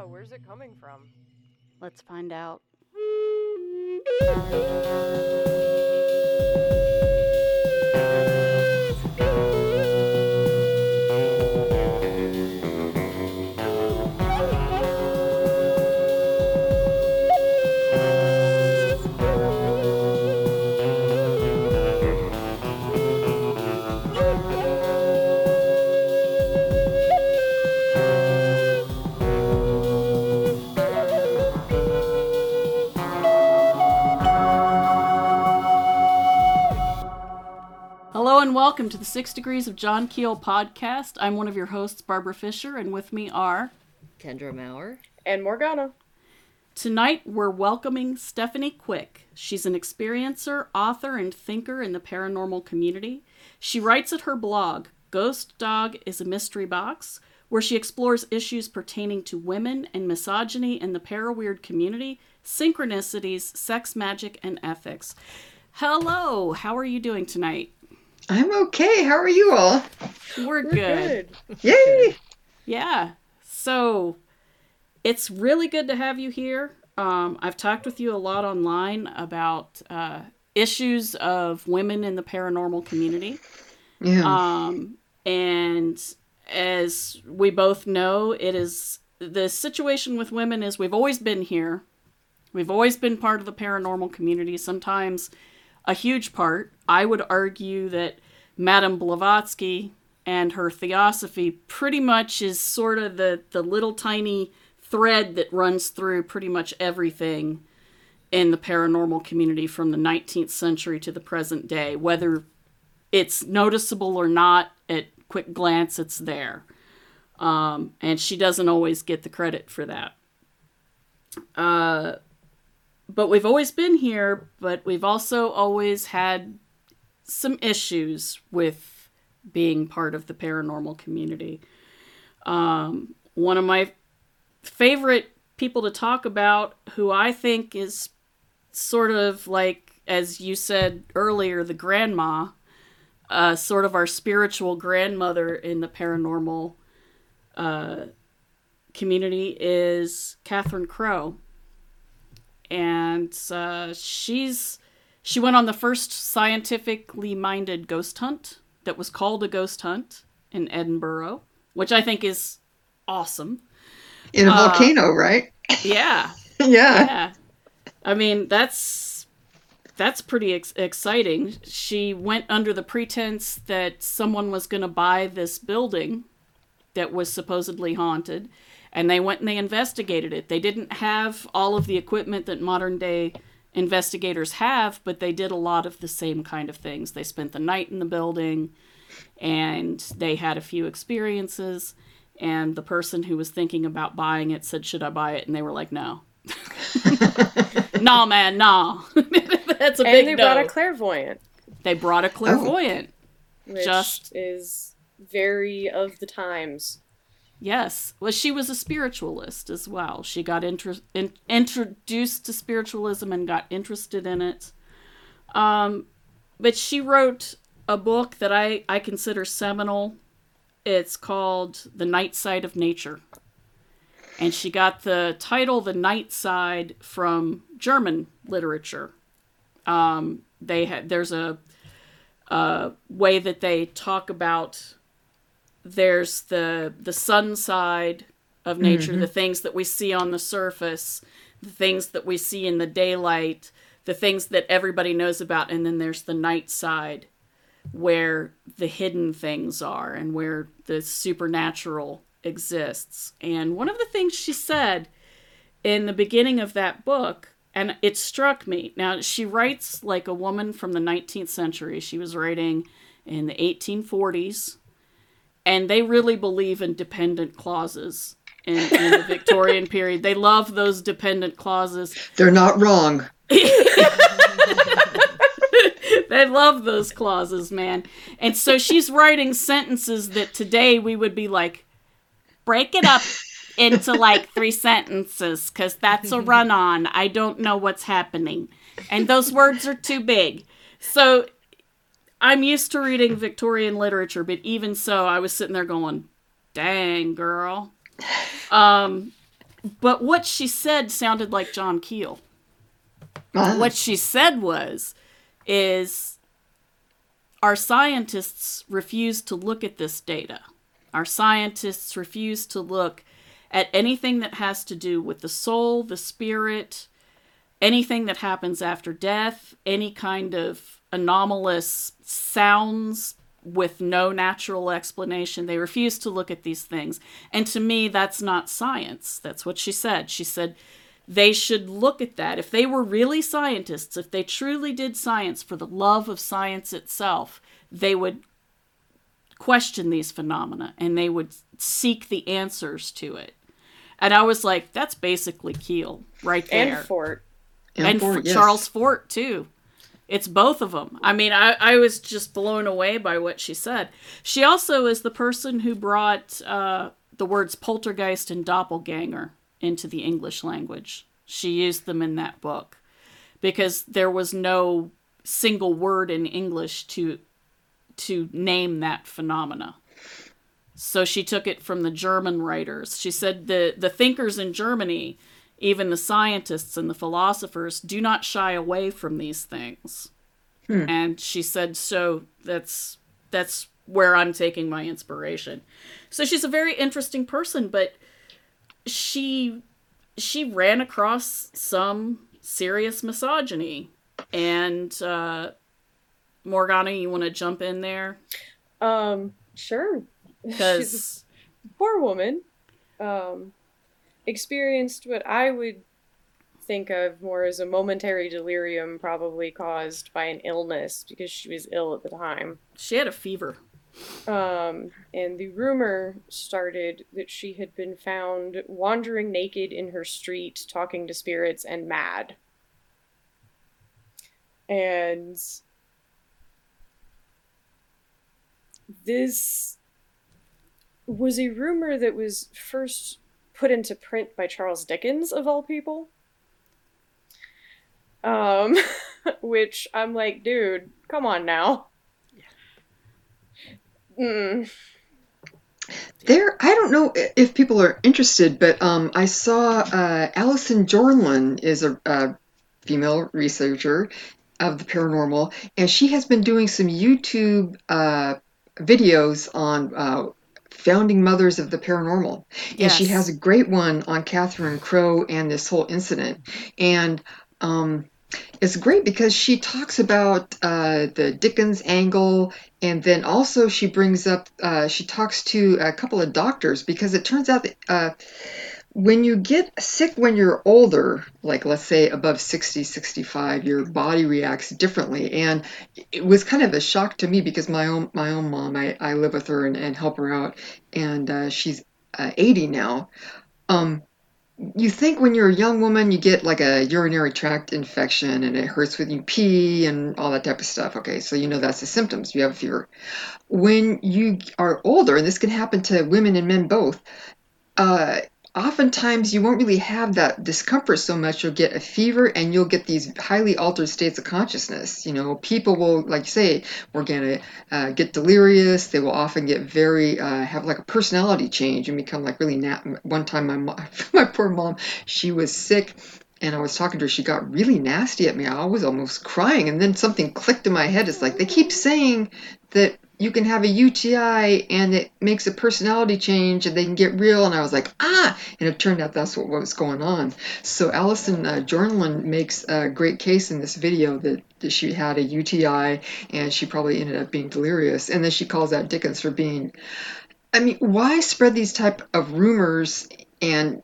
Yeah, where's it coming from? Let's find out. welcome to the Six Degrees of John Keel podcast. I'm one of your hosts, Barbara Fisher, and with me are. Kendra Maurer. And Morgana. Tonight, we're welcoming Stephanie Quick. She's an experiencer, author, and thinker in the paranormal community. She writes at her blog, Ghost Dog is a Mystery Box, where she explores issues pertaining to women and misogyny in the paraweird community, synchronicities, sex magic, and ethics. Hello, how are you doing tonight? I'm okay. How are you all? We're, We're good. good. Yay! Yeah. So it's really good to have you here. Um, I've talked with you a lot online about uh, issues of women in the paranormal community. Yeah. Um, and as we both know, it is the situation with women is we've always been here. We've always been part of the paranormal community, sometimes a huge part. I would argue that Madame Blavatsky and her theosophy pretty much is sort of the, the little tiny thread that runs through pretty much everything in the paranormal community from the 19th century to the present day. Whether it's noticeable or not, at quick glance, it's there. Um, and she doesn't always get the credit for that. Uh, but we've always been here, but we've also always had some issues with being part of the paranormal community. Um, one of my favorite people to talk about, who I think is sort of like, as you said earlier, the grandma, uh, sort of our spiritual grandmother in the paranormal uh, community, is Catherine Crowe. and uh, she's she went on the first scientifically minded ghost hunt that was called a ghost hunt in Edinburgh, which I think is awesome. In a uh, volcano, right? Yeah, yeah. yeah. I mean, that's that's pretty ex- exciting. She went under the pretense that someone was going to buy this building that was supposedly haunted, and they went and they investigated it. They didn't have all of the equipment that modern day investigators have, but they did a lot of the same kind of things. They spent the night in the building and they had a few experiences. And the person who was thinking about buying it said, Should I buy it? And they were like, No. nah, man, nah. That's a And big they no. brought a clairvoyant, they brought a clairvoyant. which Just- is very of the times. Yes. Well, she was a spiritualist as well. She got inter- in- introduced to spiritualism and got interested in it. Um, but she wrote a book that I, I consider seminal. It's called The Night Side of Nature. And she got the title The Night Side from German literature. Um, they had there's a, a way that they talk about there's the the sun side of nature mm-hmm. the things that we see on the surface the things that we see in the daylight the things that everybody knows about and then there's the night side where the hidden things are and where the supernatural exists. And one of the things she said in the beginning of that book and it struck me now she writes like a woman from the 19th century. She was writing in the 1840s and they really believe in dependent clauses in, in the Victorian period. They love those dependent clauses. They're not wrong. They love those clauses, man. And so she's writing sentences that today we would be like, break it up into like three sentences because that's a run on. I don't know what's happening. And those words are too big. So I'm used to reading Victorian literature, but even so, I was sitting there going, dang, girl. Um, But what she said sounded like John Keel. Ah, What she said was, is our scientists refuse to look at this data. Our scientists refuse to look at anything that has to do with the soul, the spirit, anything that happens after death, any kind of anomalous sounds with no natural explanation. They refuse to look at these things. And to me, that's not science. That's what she said. She said they should look at that. If they were really scientists, if they truly did science for the love of science itself, they would question these phenomena and they would seek the answers to it. And I was like, that's basically Keel right there And Fort. and, Fort, F- yes. Charles Fort too. It's both of them. I mean, I, I was just blown away by what she said. She also is the person who brought uh, the words poltergeist and doppelganger into the English language. She used them in that book because there was no single word in English to to name that phenomena. So she took it from the German writers. She said the the thinkers in Germany, even the scientists and the philosophers, do not shy away from these things. And she said, so that's that's where I'm taking my inspiration. So she's a very interesting person, but she she ran across some serious misogyny. And uh Morgana, you want to jump in there? Um, sure. Because poor woman. Um, experienced what I would think of more as a momentary delirium, probably caused by an illness because she was ill at the time. she had a fever. Um, and the rumor started that she had been found wandering naked in her street, talking to spirits, and mad. And this was a rumor that was first put into print by Charles Dickens, of all people. Um, which I'm like, dude, come on now. Mm. There, I don't know if people are interested, but um, I saw uh, Allison Jornlin is a, a female researcher of the paranormal, and she has been doing some YouTube uh, videos on uh, founding mothers of the paranormal, and she has a great one on Catherine Crowe and this whole incident, and um, it's great because she talks about uh, the Dickens angle, and then also she brings up, uh, she talks to a couple of doctors because it turns out that uh, when you get sick when you're older, like let's say above 60, 65, your body reacts differently. And it was kind of a shock to me because my own my own mom, I, I live with her and, and help her out, and uh, she's uh, 80 now. Um, you think when you're a young woman you get like a urinary tract infection and it hurts when you pee and all that type of stuff okay so you know that's the symptoms you have a fever when you are older and this can happen to women and men both uh, oftentimes you won't really have that discomfort so much you'll get a fever and you'll get these highly altered states of consciousness you know people will like you say we're gonna uh, get delirious they will often get very uh, have like a personality change and become like really na- one time my mom, my poor mom she was sick and I was talking to her, she got really nasty at me. I was almost crying, and then something clicked in my head. It's like they keep saying that you can have a UTI and it makes a personality change and they can get real. And I was like, ah! And it turned out that's what, was going on. So Allison uh, makes a great case in this video that, that she had a UTI and she probably ended up being delirious. And then she calls out Dickens for being. I mean, why spread these type of rumors and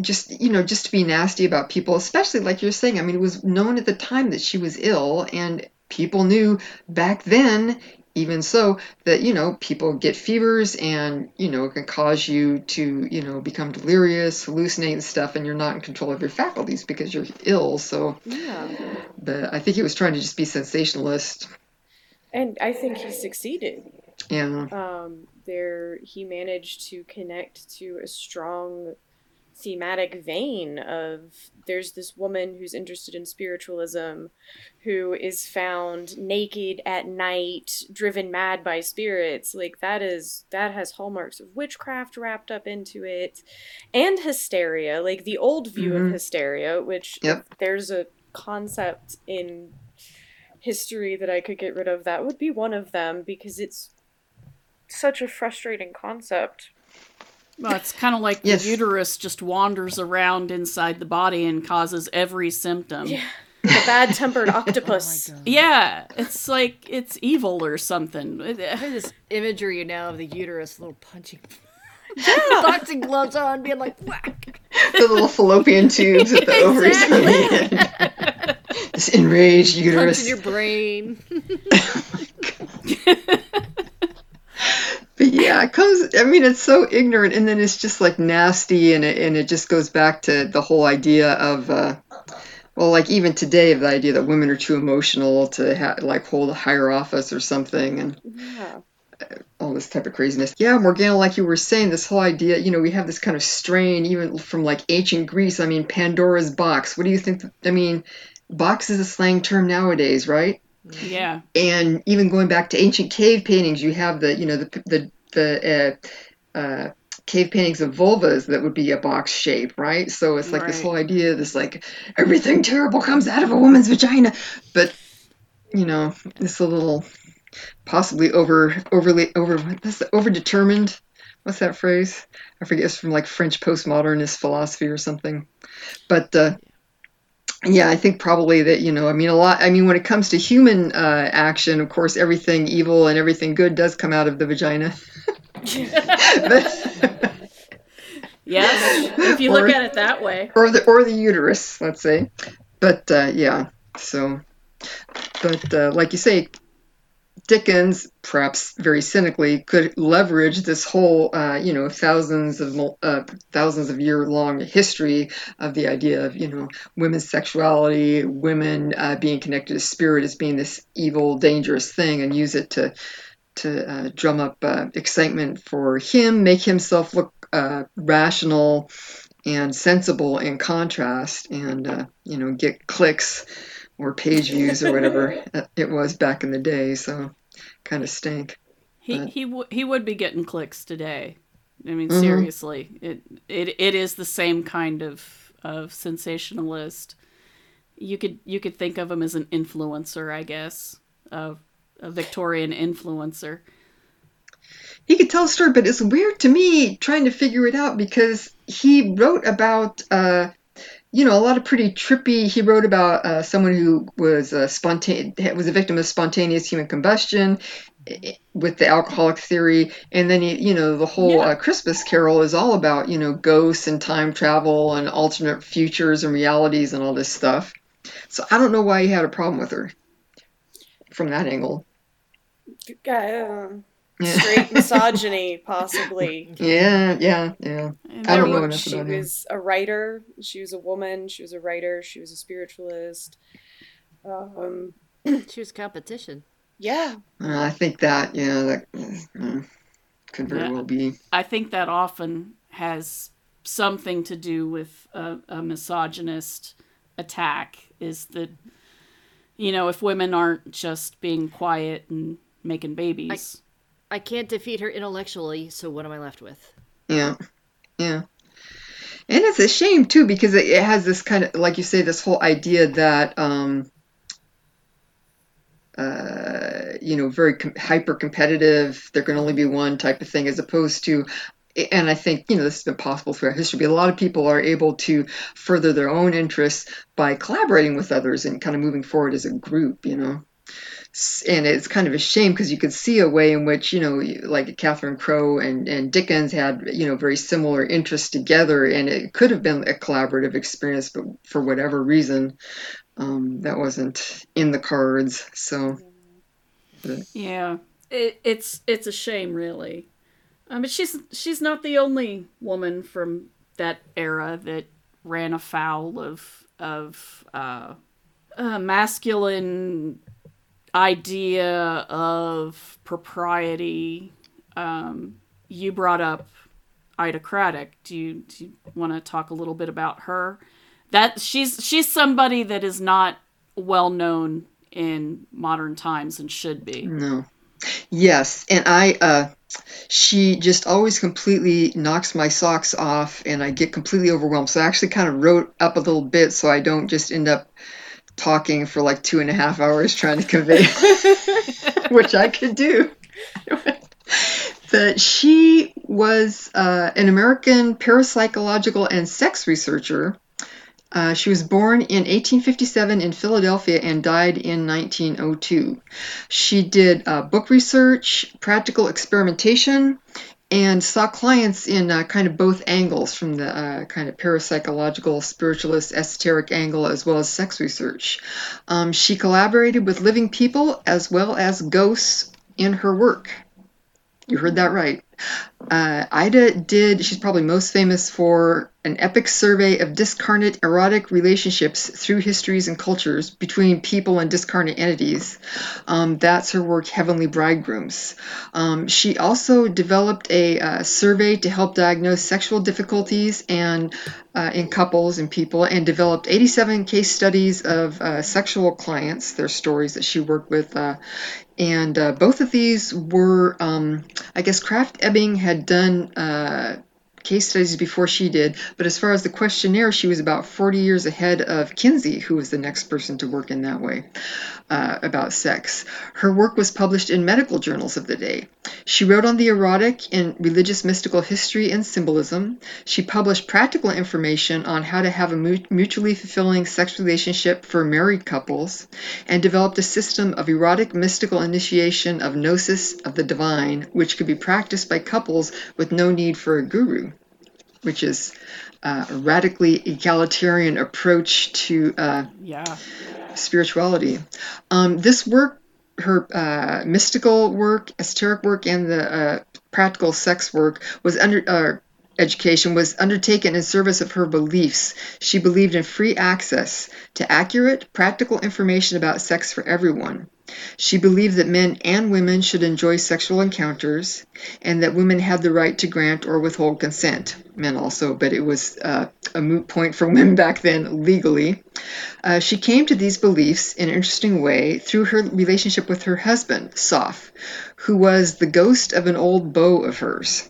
just you know just to be nasty about people especially like you're saying i mean it was known at the time that she was ill and people knew back then even so that you know people get fevers and you know it can cause you to you know become delirious hallucinate and stuff and you're not in control of your faculties because you're ill so Yeah. but i think he was trying to just be sensationalist And I think he succeeded. yeah Um, there, he managed to connect to a strong thematic vein of there's this woman who's interested in spiritualism who is found naked at night driven mad by spirits like that is that has hallmarks of witchcraft wrapped up into it and hysteria like the old view Mhm. of hysteria which Yep. there's a concept in history that I could get rid of that would be one of them because it's such a frustrating concept Well, it's kind of like Yes. the uterus just wanders around inside the body and causes every symptom. Yeah. the bad tempered Oh octopus god. Yeah, it's like it's evil or something. I have this imagery now of the uterus, little punching, boxing gloves on, being like whack. the little fallopian tubes at the ovaries on the end. This enraged uterus. punching your brain. Oh But yeah, it comes. I mean, it's so ignorant, and then it's just like nasty, and it and it just goes back to the whole idea of, uh, well, like even today, of the idea that women are too emotional to ha- like hold a higher office or something, and yeah all this type of craziness. Yeah, Morgana, like you were saying, this whole idea, you know, we have this kind of strain even from like ancient Greece. I mean, Pandora's box. What do you think? I mean, box is a slang term nowadays, right? Yeah, and even going back to ancient cave paintings, you have the you know the the the uh, uh, cave paintings of vulvas that would be a box shape, right? So it's like this whole idea, this like everything terrible comes out of a woman's vagina, but you know it's a little possibly over overly over what's the, over determined. What's that phrase? I forget. It's from like French postmodernist philosophy or something. But uh, yeah, I think probably that, you know, I mean, a lot, I mean, when it comes to human uh, action, of course, everything evil and everything good does come out of the vagina. But- yes. if you look Or- at it that way, or the or the uterus, let's say. But uh, yeah, so, but uh, like you say, Dickens, perhaps very cynically, could leverage this whole, uh, you know, thousands of uh, thousands of year long history of the idea of, you know, women's sexuality, women uh, being connected to spirit as being this evil, dangerous thing, and use it to to uh, drum up uh, excitement for him, make himself look uh, rational and sensible in contrast, and uh, you know, get clicks or page views or whatever it was back in the day. So kind of stink. he But- he w- he would be getting clicks today. I mean, Mhm. seriously, it it it is the same kind of of sensationalist. You could you could think of him as an influencer, I guess, of a Victorian influencer. He could tell a story, but it's weird to me trying to figure it out because he wrote about, uh, you know, a lot of pretty trippy. He wrote about uh, someone who was a spontane was a victim of spontaneous human combustion with the alcoholic theory, and then he, you know, the whole Yeah. uh, Christmas Carol is all about you know ghosts and time travel and alternate futures and realities and all this stuff. So I don't know why he had a problem with her from that angle. um. Straight misogyny possibly Yeah, yeah, yeah. And I don't there know enough she about him. was a writer she was a woman she was a writer she was a spiritualist um was competition. yeah Uh, I think that, yeah, that mm, could very Yeah. well be. I think that often has something to do with a, a misogynist attack. Is that you know if women aren't just being quiet and making babies. I can't defeat her intellectually, so what am I left with? Yeah, yeah. And it's a shame too because it, it has this kind of, like you say, this whole idea that, um, uh, you know, very com- hyper competitive. There can only be one type of thing, as opposed to, and I think you know this has been possible throughout history. But a lot of people are able to further their own interests by collaborating with others and kind of moving forward as a group. You know. And it's kind of a shame because you could see a way in which you know like catherine crowe and, and dickens had you know very similar interests together and it could have been a collaborative experience but for whatever reason um, that wasn't in the cards so Yeah, it, it's it's a shame, really. I mean, she's she's not the only woman from that era that ran afoul of of uh, a masculine idea of propriety. Um, you brought up Ida Craddock. Do you, do you want to talk a little bit about her? That she's she's somebody that is not well known in modern times and should be. No. Yes, and I uh she just always completely knocks my socks off and I get completely overwhelmed. So I actually kind of wrote up a little bit so I don't just end up talking for like two and a half hours trying to convey, which I could do. that she was uh, an American parapsychological and sex researcher. Uh, she was born in 1857 in Philadelphia and died in 1902. She did uh, book research, practical experimentation, and saw clients in uh, kind of both angles from the uh, kind of parapsychological, spiritualist, esoteric angle, as well as sex research. Um, she collaborated with living people as well as ghosts in her work. You heard that right. Uh, Ida did, she's probably most famous for an epic survey of discarnate erotic relationships through histories and cultures between people and discarnate entities. Um, that's her work, Heavenly Bridegrooms. Um, she also developed a uh, survey to help diagnose sexual difficulties and uh, in couples and people, and developed 87 case studies of uh, sexual clients, their stories that she worked with uh, and uh, both of these were, um, I guess, Krafft Ebing had done uh, case studies before she did, but as far as the questionnaire, she was about 40 years ahead of Kinsey, who was the next person to work in that way uh, about sex. Her work was published in medical journals of the day. She wrote on the erotic in religious mystical history and symbolism. She published practical information on how to have a mutually fulfilling sex relationship for married couples and developed a system of erotic mystical initiation of gnosis of the divine, which could be practiced by couples with no need for a guru which is uh, a radically egalitarian approach to uh, yeah. spirituality. Um, this work, her uh, mystical work, esoteric work, and the uh, practical sex work was under uh, education was undertaken in service of her beliefs. She believed in free access to accurate, practical information about sex for everyone. She believed that men and women should enjoy sexual encounters and that women had the right to grant or withhold consent. Men also, but it was uh, a moot point for women back then legally. Uh, she came to these beliefs in an interesting way through her relationship with her husband, Soph, who was the ghost of an old beau of hers.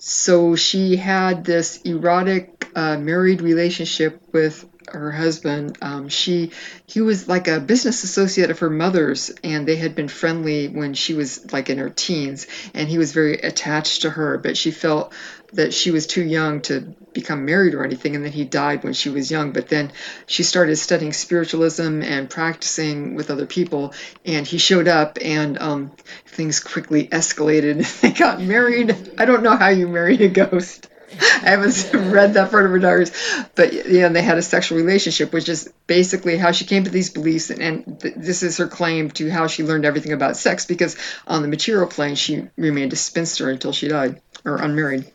So she had this erotic uh, married relationship with her husband, um, she he was like a business associate of her mother's, and they had been friendly when she was like in her teens, and he was very attached to her, but she felt that she was too young to become married or anything, and then he died when she was young. But then she started studying spiritualism and practicing with other people, and he showed up, and um, things quickly escalated. they got married. I don't know how you marry a ghost. I haven't read that part of her diaries, but know they had a sexual relationship, which is basically how she came to these beliefs, and, and th- this is her claim to how she learned everything about sex. Because on the material plane, she remained a spinster until she died or unmarried.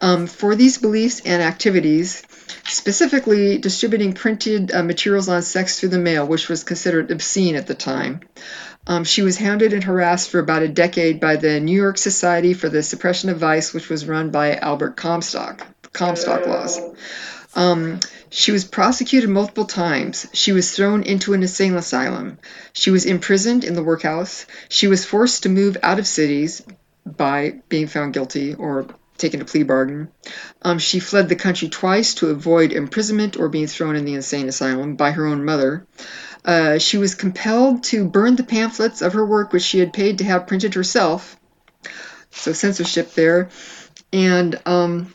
Um, for these beliefs and activities, specifically distributing printed uh, materials on sex through the mail, which was considered obscene at the time. Um, she was hounded and harassed for about a decade by the New York Society for the Suppression of Vice, which was run by Albert Comstock, Comstock laws. Um, she was prosecuted multiple times. She was thrown into an insane asylum. She was imprisoned in the workhouse. She was forced to move out of cities by being found guilty or taking a plea bargain. Um, she fled the country twice to avoid imprisonment or being thrown in the insane asylum by her own mother. Uh, she was compelled to burn the pamphlets of her work, which she had paid to have printed herself. So censorship there. And um,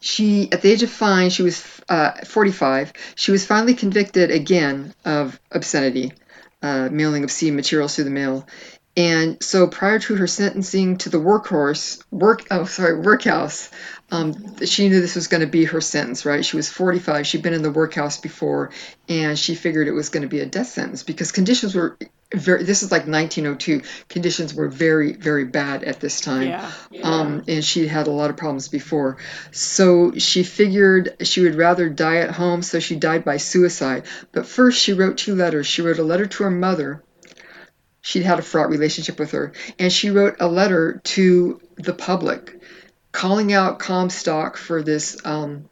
she, at the age of five, she was uh, 45. She was finally convicted again of obscenity, uh, mailing obscene materials through the mail. And so, prior to her sentencing to the workhorse, work oh sorry, workhouse, um, she knew this was going to be her sentence, right? She was 45. She'd been in the workhouse before, and she figured it was going to be a death sentence because conditions were very. This is like 1902. Conditions were very, very bad at this time. Yeah. Um, and she had a lot of problems before. So she figured she would rather die at home, so she died by suicide. But first, she wrote two letters. She wrote a letter to her mother she'd had a fraught relationship with her and she wrote a letter to the public calling out Comstock for this, um,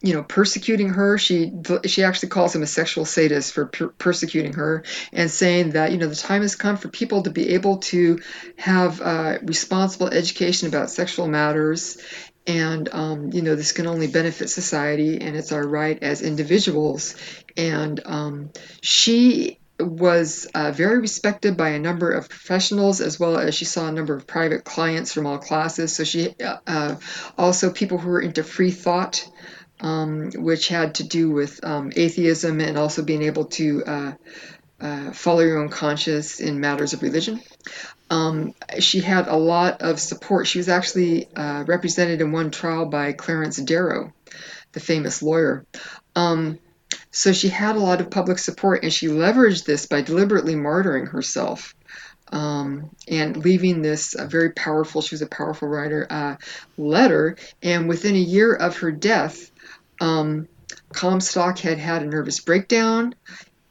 you know, persecuting her. She she actually calls him a sexual sadist for per- persecuting her, and saying that you know the time has come for people to be able to have uh, responsible education about sexual matters. And um, you know this can only benefit society, and it's our right as individuals. And um, she was uh, very respected by a number of professionals as well as she saw a number of private clients from all classes. So she uh, uh, also people who were into free thought, um, which had to do with um, atheism and also being able to uh, uh, follow your own conscience in matters of religion. Um, she had a lot of support. She was actually uh, represented in one trial by Clarence Darrow, the famous lawyer. Um, so she had a lot of public support, and she leveraged this by deliberately martyring herself um, and leaving this uh, very powerful, she was a powerful writer, uh, letter. And within a year of her death, um, Comstock had had a nervous breakdown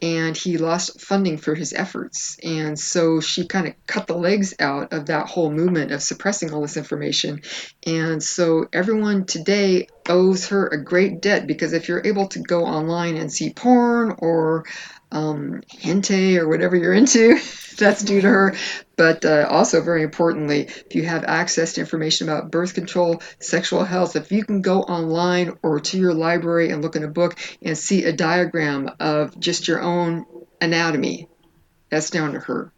and he lost funding for his efforts. And so she kind of cut the legs out of that whole movement of suppressing all this information. And so everyone today owes her a great debt because if you're able to go online and see porn or um, hentai or whatever you're into, that's due to her. But uh, also, very importantly, if you have access to information about birth control, sexual health, if you can go online or to your library and look in a book and see a diagram of just your own anatomy, that's down to her.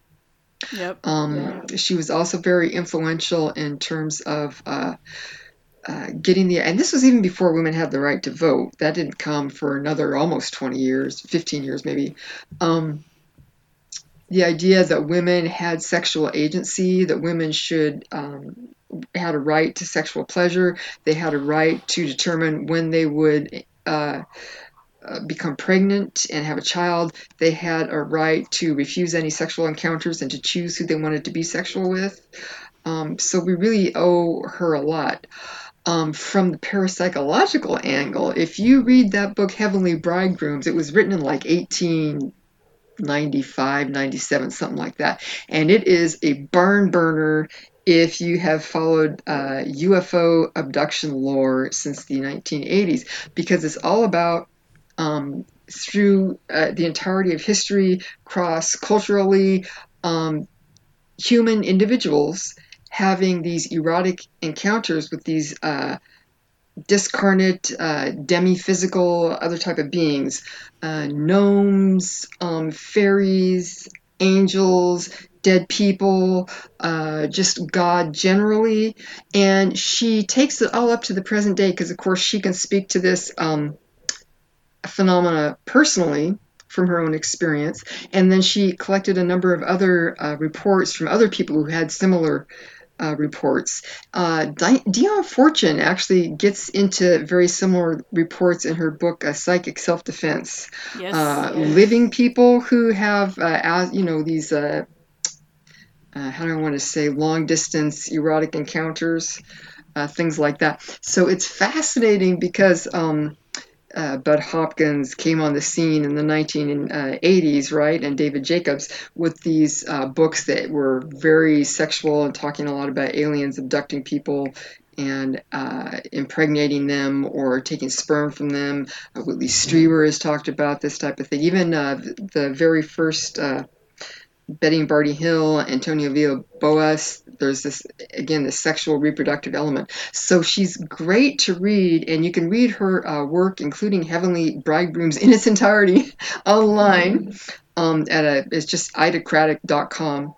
Yep. Um, she was also very influential in terms of uh, uh, getting the, and this was even before women had the right to vote. That didn't come for another almost 20 years, 15 years maybe. Um, the idea that women had sexual agency, that women should um, had a right to sexual pleasure, they had a right to determine when they would uh, uh, become pregnant and have a child. They had a right to refuse any sexual encounters and to choose who they wanted to be sexual with. Um, so we really owe her a lot. Um, from the parapsychological angle, if you read that book, Heavenly Bridegrooms, it was written in like 18 95, 97, something like that. And it is a barn burner if you have followed uh, UFO abduction lore since the 1980s, because it's all about um, through uh, the entirety of history, cross culturally, um, human individuals having these erotic encounters with these uh, discarnate, uh, demi-physical, other type of beings, uh, gnomes, um, fairies, angels, dead people, uh, just God generally. And she takes it all up to the present day because, of course, she can speak to this um, phenomena personally from her own experience. And then she collected a number of other uh, reports from other people who had similar uh, reports. Uh, Dion Fortune actually gets into very similar reports in her book, uh, Psychic Self Defense. Yes, uh, yes. Living people who have, uh, as, you know, these, uh, how do I want to say, long distance erotic encounters, things like that. So it's fascinating because. Um, uh, Bud Hopkins came on the scene in the 1980s, right? And David Jacobs with these uh, books that were very sexual and talking a lot about aliens abducting people and uh, impregnating them or taking sperm from them. Uh, Whitley Strieber has talked about this type of thing. Even uh, the very first uh, Betty and Barney Hill, Antonio Villas-Boas. There's this again the sexual reproductive element. So she's great to read, and you can read her uh, work, including Heavenly Bridegrooms, in its entirety online um, at a it's just idacraddock.com,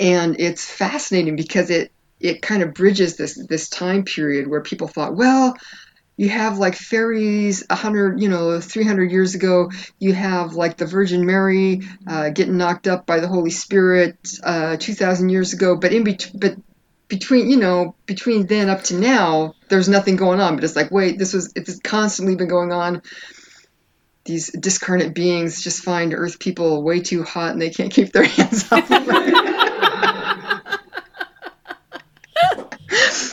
and it's fascinating because it it kind of bridges this this time period where people thought, well, you have like fairies 100 you know 300 years ago. You have like the virgin mary uh, getting knocked up by the holy spirit uh, 2000 years ago. But in between but between you know between then up to now there's nothing going on. But it's like wait this was it's constantly been going on. These discarnate beings just find earth people way too hot and they can't keep their hands off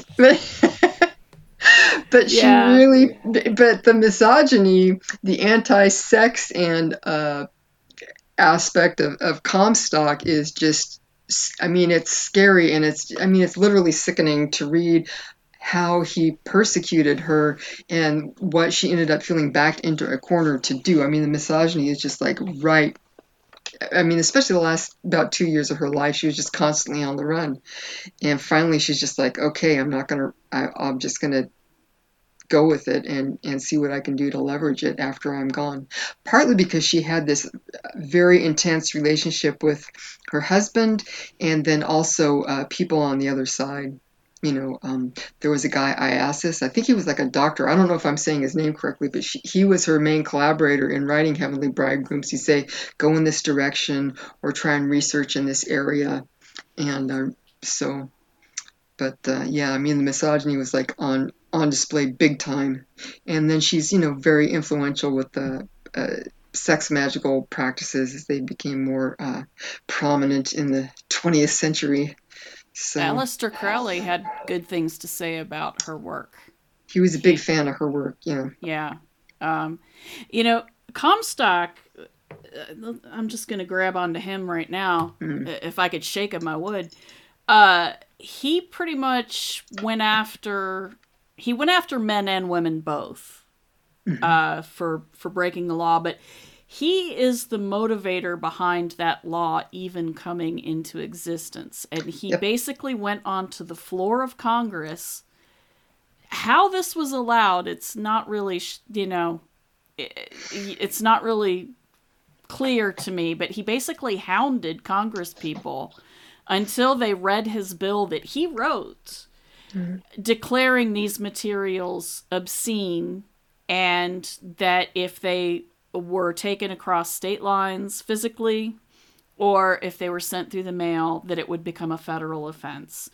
them. but she Yeah. really but the misogyny the anti-sex and uh, aspect of, of comstock is just I mean, it's scary and it's, I mean, it's literally sickening to read how he persecuted her and what she ended up feeling backed into a corner to do. I mean, the misogyny is just like right. I mean, especially the last about two years of her life, she was just constantly on the run. And finally, she's just like, okay, I'm not going to, I'm just going to go with it and, and see what I can do to leverage it after I'm gone. Partly because she had this very intense relationship with her husband and then also uh, people on the other side. You know, um, there was a guy, Iasis, I think he was like a doctor. I don't know if I'm saying his name correctly, but she, he was her main collaborator in writing Heavenly Bridegrooms. He'd say, go in this direction or try and research in this area. And uh, so but uh, yeah, I mean the misogyny was like on on display big time, and then she's you know very influential with the uh, sex magical practices as they became more uh, prominent in the 20th century. So Aleister Crowley had good things to say about her work. He was a big fan of her work. Yeah. Yeah. Um, you know, Comstock. Uh, I'm just going to grab onto him right now. Mm. If I could shake him, I would. Uh, he pretty much went after he went after men and women both mm-hmm. uh, for for breaking the law, but he is the motivator behind that law even coming into existence, and he yep. basically went onto the floor of Congress. How this was allowed, it's not really, you know, it, it's not really clear to me, but he basically hounded Congress people until they read his bill that he wrote mm-hmm. declaring these materials obscene and that if they were taken across state lines physically or if they were sent through the mail that it would become a federal offense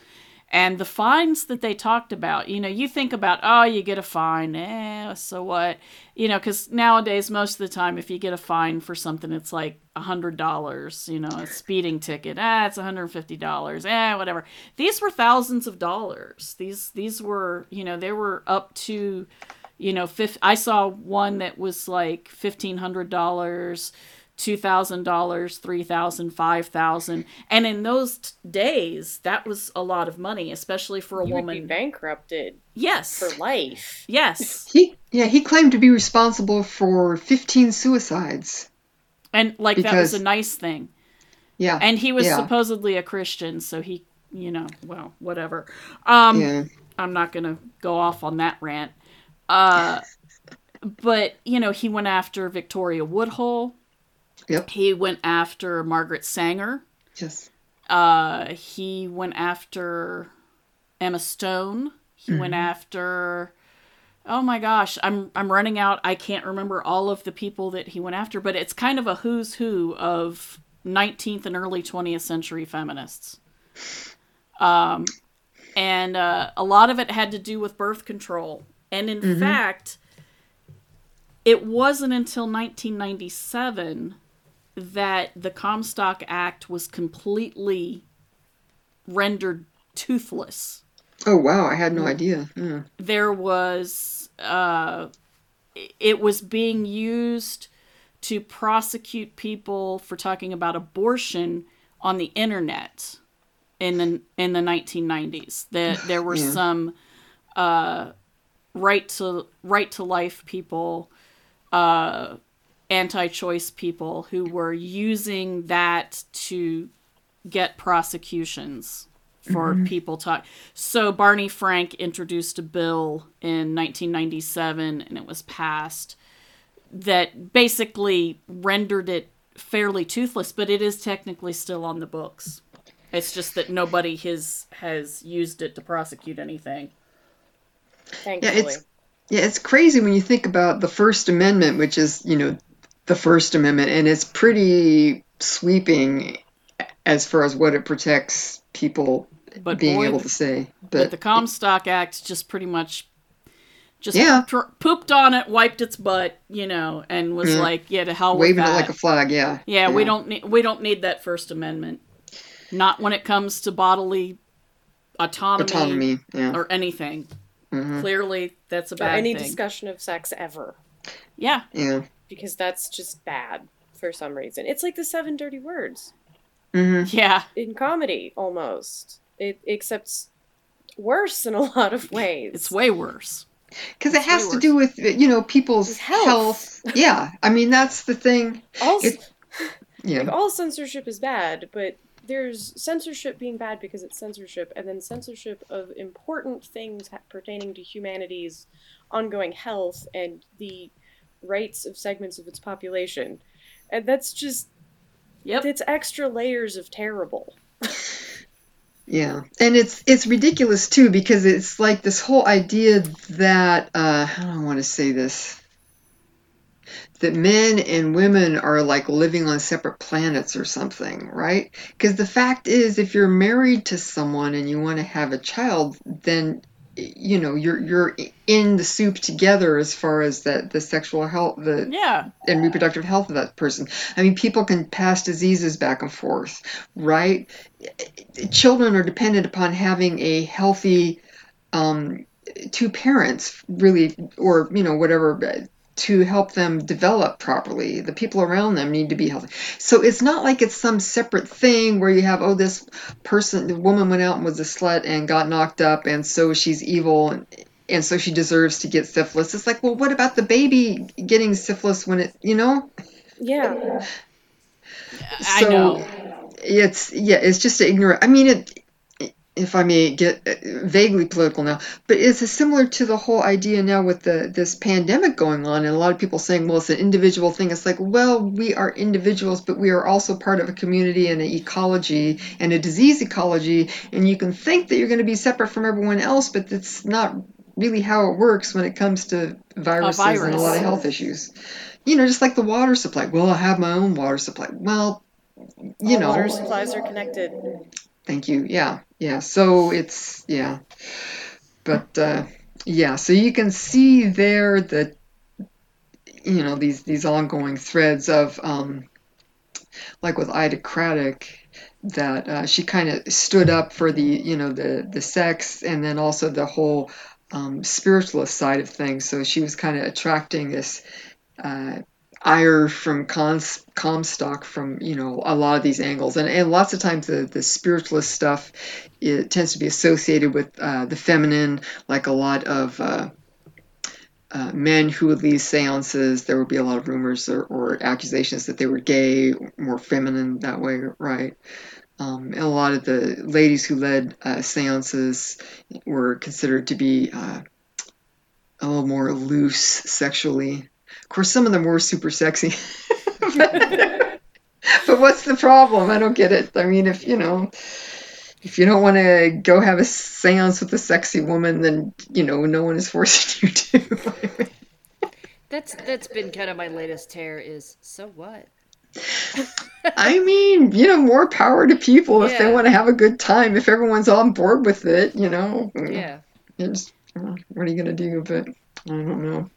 and the fines that they talked about, you know, you think about, oh, you get a fine, eh, so what? You know, because nowadays, most of the time, if you get a fine for something, it's like a $100, you know, a speeding ticket, ah, it's $150, eh, whatever. These were thousands of dollars. These, these were, you know, they were up to, you know, fifth, I saw one that was like $1,500 two thousand dollars, three thousand, five thousand, and in those t- days, that was a lot of money, especially for a you woman bankrupted. Yes, for life. Yes, he yeah he claimed to be responsible for fifteen suicides, and like because, that was a nice thing. Yeah, and he was yeah. supposedly a Christian, so he, you know, well, whatever. Um, yeah. I'm not gonna go off on that rant. Uh, but you know, he went after Victoria Woodhull Yep. He went after Margaret Sanger. Yes. Uh, he went after Emma Stone. He mm-hmm. went after. Oh my gosh, I'm I'm running out. I can't remember all of the people that he went after, but it's kind of a who's who of 19th and early 20th century feminists. Um, and uh, a lot of it had to do with birth control. And in mm-hmm. fact, it wasn't until 1997 that the Comstock Act was completely rendered toothless. Oh wow, I had no idea. Yeah. There was uh it was being used to prosecute people for talking about abortion on the internet in the in the 1990s. That there, there were yeah. some uh right to right to life people uh anti-choice people who were using that to get prosecutions for mm-hmm. people talk. So Barney Frank introduced a bill in 1997 and it was passed that basically rendered it fairly toothless, but it is technically still on the books. It's just that nobody has has used it to prosecute anything. Thankfully. Yeah, it's yeah, it's crazy when you think about the First Amendment, which is, you know, the First Amendment, and it's pretty sweeping as far as what it protects people but being boy, able to say. But, but, the Comstock Act just pretty much just yeah. pooped on it, wiped its butt, you know, and was yeah. like, "Yeah, to hell with that. waving with it like a flag." Yeah. yeah, yeah. we don't need we don't need that First Amendment. Not when it comes to bodily autonomy, autonomy yeah. or anything. Mm-hmm. Clearly, that's a bad or any thing. discussion of sex ever. Yeah. Yeah because that's just bad for some reason. It's like the seven dirty words. hmm Yeah. in comedy almost. It except worse in a lot of ways. It's way worse. Because it It's way has to worse. do with you know people's health. health. Yeah, I mean that's the thing. also, It- Yeah. like all censorship is bad, but there's censorship being bad because it's censorship, and then censorship of important things pertaining to humanity's ongoing health and the rights of segments of its population, and that's just Yep. it's extra layers of terrible. Yeah, and it's it's ridiculous too because it's like this whole idea that uh, how do I want to say this? That men and women are like living on separate planets or something, right? Because the fact is, if you're married to someone and you want to have a child, then you know you're you're in the soup together as far as the the sexual health the Yeah. and reproductive health of that person. I mean, people can pass diseases back and forth, right? Children are dependent upon having a healthy um, two parents, really, or you know, whatever, to help them develop properly. The people around them need to be healthy. So it's not like it's some separate thing where you have, oh, this person, the woman went out and was a slut and got knocked up, and so she's evil. And, and so she deserves to get syphilis. It's like, well, what about the baby getting syphilis when it, you know? Yeah, I know. It's yeah, it's just ignorant. I mean, it. If I may get uh, vaguely political now, but it's similar to the whole idea now with the this pandemic going on, and a lot of people saying, "Well, it's an individual thing." It's like, well, we are individuals, but we are also part of a community and an ecology and a disease ecology, and you can think that you're going to be separate from everyone else, but that's not really how it works when it comes to viruses and a lot of health issues. You know, just like the water supply. Well, I have my own water supply. Well, you all know, water supplies are connected. Thank you. Yeah, yeah. So it's yeah, but uh, yeah. So you can see there that you know these these ongoing threads of um, like with Ida Craddock that uh, she kind of stood up for the you know the the sex and then also the whole um, spiritualist side of things. So she was kind of attracting this. Uh, ire from cons- Comstock from you know a lot of these angles. And, and lots of times the, the spiritualist stuff it tends to be associated with uh, the feminine like a lot of uh, uh, men who would lead seances there would be a lot of rumors or, or accusations that they were gay more feminine that way right? Um, and a lot of the ladies who led uh, seances were considered to be uh, a little more loose sexually course, some of them were super sexy. but, but what's the problem? I don't get it. I mean, if you know, if you don't want to go have a séance with a sexy woman, then you know, no one is forcing you to. That's that's been kind of my latest tear. Is so what? I mean, you know, more power to people if they want to have a good time. If everyone's on board with it, you know. Yeah. It's, uh, what are you gonna do? But I don't know.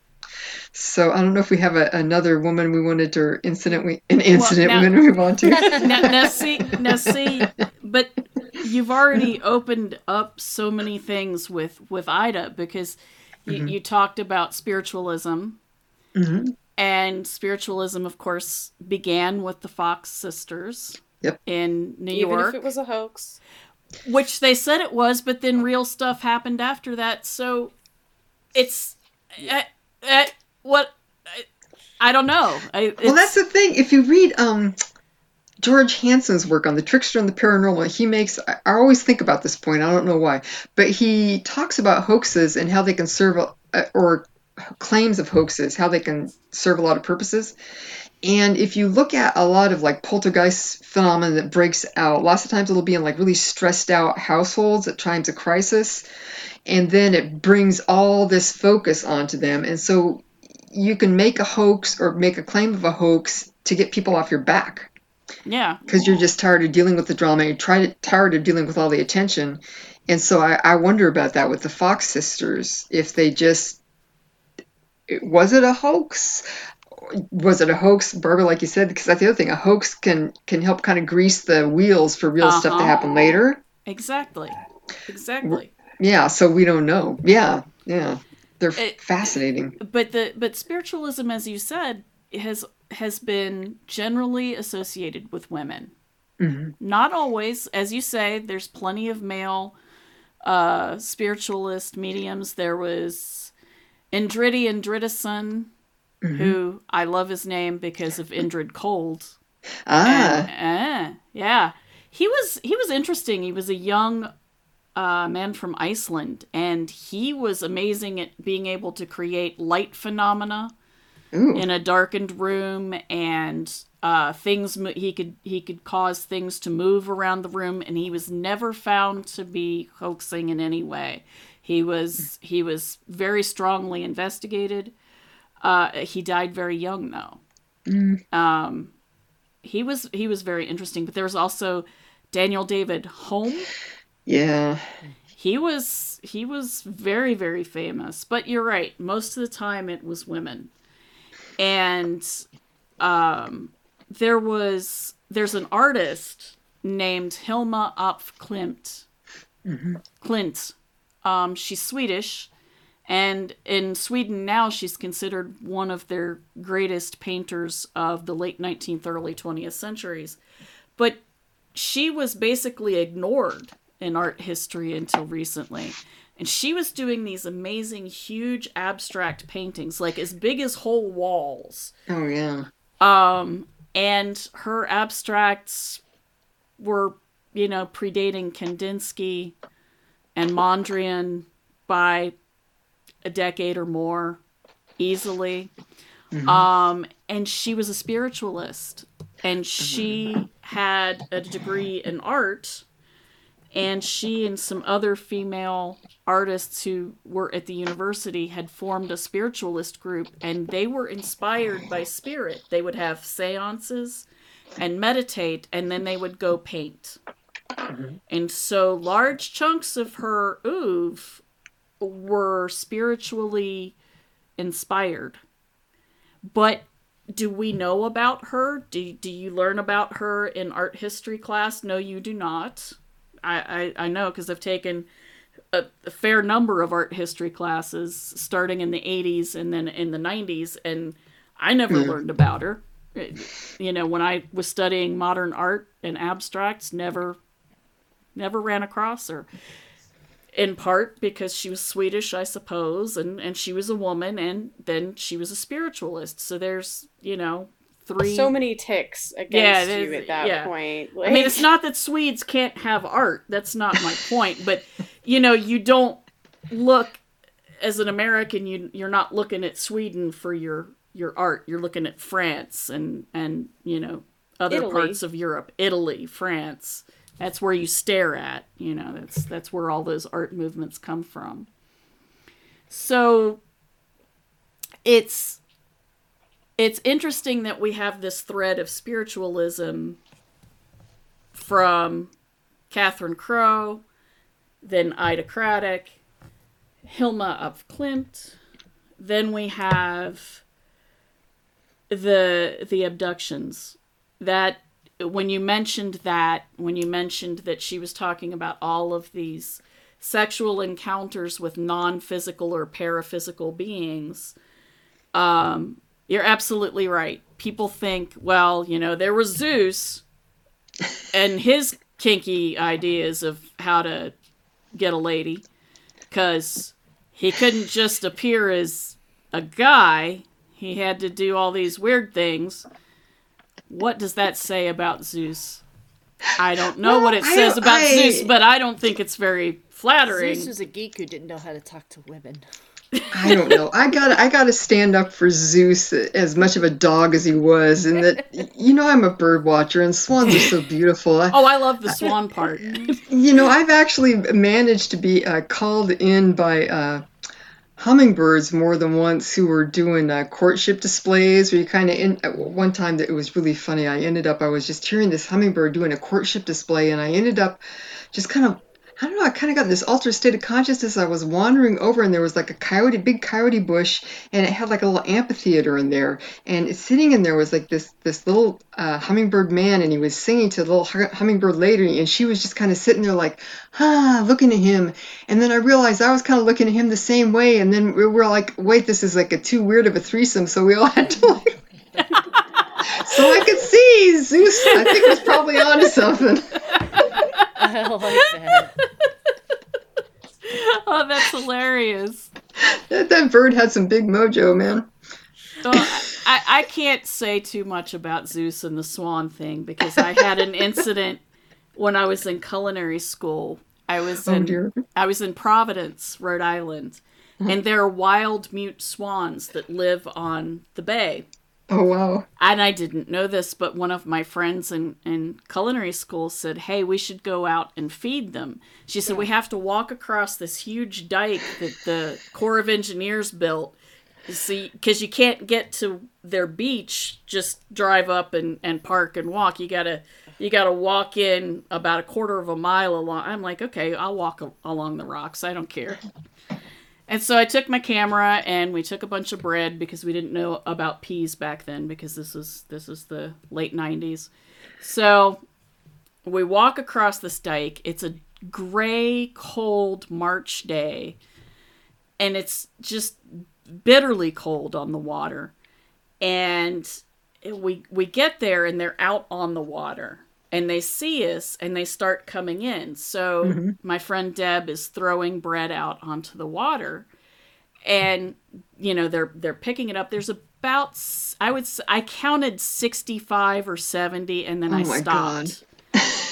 So I don't know if we have a, another woman we wanted to incident we an incident now- we want to move on to. now, now see, now see, but you've already opened up so many things with with Ida because you, Mm-hmm. you talked about spiritualism, hmm and spiritualism, of course, began with the Fox sisters. Yep. In New Even York, if it was a hoax. which they said it was, but then real stuff happened after that. So it's uh, uh, what I, I don't know. I, Well, that's the thing. If you read um, George Hansen's work on the trickster and the paranormal, he makes. I I always think about this point. I don't know why, but he talks about hoaxes and how they can serve, a, or claims of hoaxes, how they can serve a lot of purposes. And if you look at a lot of like poltergeist phenomena that breaks out, lots of times it'll be in like really stressed out households at times of crisis, and then it brings all this focus onto them, and so you can make a hoax or make a claim of a hoax to get people off your back yeah. because you're just tired of dealing with the drama. You're tired tired of dealing with all the attention, and so I, I wonder about that with the Fox sisters. If they just was it a hoax? Was it a hoax, Barbara? Like you said, because that's the other thing. A hoax can can help kind of grease the wheels for real stuff to Uh-huh. happen later. Exactly. Exactly. Yeah, so we don't know. Yeah, yeah, they're It- fascinating. But the but spiritualism, as you said, has has been generally associated with women. Mhm. Not always, as you say. There's plenty of male uh, spiritualist mediums. There was Indridi Indridason, Mhm. who I love his name because of Indrid Cold. Ah, And, eh, yeah, he was he was interesting. He was a young uh, man from Iceland, and he was amazing at being able to create light phenomena ooh. in a darkened room, and uh, things mo- he could he could cause things to move around the room, and he was never found to be hoaxing in any way. He was he was very strongly investigated. Uh, he died very young though Mm. um, he was he was very interesting. But there was also Daniel David Home. Yeah. He was he was very very famous. But you're right. Most of the time it was women, and um, there was there's an artist named Hilma af Klimt. Mhm. Klint. Um, she's Swedish, and in Sweden now she's considered one of their greatest painters of the late 19th, early 20th centuries. But she was basically ignored in art history until recently. And she was doing these amazing, huge abstract paintings, like as big as whole walls. Oh yeah. Um, and her abstracts were, you know, predating Kandinsky and Mondrian by a decade or more, easily. Mm-hmm. Um, and she was a spiritualist, and she mm-hmm. had a degree in art. And she and some other female artists who were at the university had formed a spiritualist group, and they were inspired by spirit. They would have seances and meditate, and then they would go paint. Mm-hmm. And so large chunks of her oeuvre were spiritually inspired. But do we know about her? Do, do you learn about her in art history class? No, you do not. I, I, I know because I've taken a, a fair number of art history classes starting in the 80s and then in the 90s, and I never mm. learned about her. You know, when I was studying modern art and abstracts, never never ran across her. In part because she was Swedish, I suppose, and, and she was a woman, and then she was a spiritualist. So there's, you know, three. So many ticks Yeah, against it you is- at that yeah. point. I mean, it's not that Swedes can't have art. That's not my point. But you know, you don't look as an American. You you're not looking at Sweden for your your art. You're looking at France and and you know other Italy. parts of Europe, Italy, France. That's where you stare at. You know, that's that's where all those art movements come from. So it's it's interesting that we have this thread of spiritualism from Catherine Crowe, then Ida Craddock, Hilma of Klimt. Then we have the the abductions. That when you mentioned that, when you mentioned that she was talking about all of these sexual encounters with non-physical or paraphysical beings, um, you're absolutely right. People think, well, you know, there was Zeus and his kinky ideas of how to get a lady because he couldn't just appear as a guy, he had to do all these weird things. What does that say about Zeus? I don't know what it I says about I- Zeus, but I don't think it's very flattering. Zeus was a geek who didn't know how to talk to women. I don't know. I got I got to stand up for Zeus as much of a dog as he was, and that you know I'm a bird watcher, and swans are so beautiful. I, Oh, I love the swan part. you know I've actually managed to be uh, called in by uh, hummingbirds more than once who were doing uh, courtship displays. Where you kind of in at one time that it was really funny. I ended up I was just hearing this hummingbird doing a courtship display, and I ended up just kind of I don't know, I kind of got in this altered state of consciousness. I was wandering over and there was like a coyote, big coyote bush, and it had like a little amphitheater in there. And sitting in there was like this this little uh, hummingbird man, and he was singing to the little hummingbird lady, and she was just kind of sitting there like, ah, looking at him. And then I realized I was kind of looking at him the same way, and then we were like, wait, this is like a too weird of a threesome, so we all had to like. So I could see Zeus. I think was probably onto something. I like that. oh, that's hilarious. That, that bird had some big mojo, man. Well, I, I can't say too much about Zeus and the swan thing because I had an incident when I was in culinary school. I was Oh in dear. I was in Providence, Rhode Island, mm-hmm. and there are wild mute swans that live on the bay. Oh wow. And I didn't know this, but one of my friends in, in culinary school said, Hey, we should go out and feed them. She said, We have to walk across this huge dike that the Corps of Engineers built. See, because you can't get to their beach, just drive up and, and park and walk. You gotta you gotta walk in about a quarter of a mile along. I'm like, okay, I'll walk a- along the rocks. I don't care. And so I took my camera and we took a bunch of bread because we didn't know about peas back then because this was this is the late 90s. So we walk across this dike. It's a gray, cold March day. And it's just bitterly cold on the water. And we we get there and they're out on the water and they see us and they start coming in. So mm-hmm. my friend Deb is throwing bread out onto the water and you know they're they're picking it up. There's about I would I counted 65 or 70 and then Oh I my God. stopped.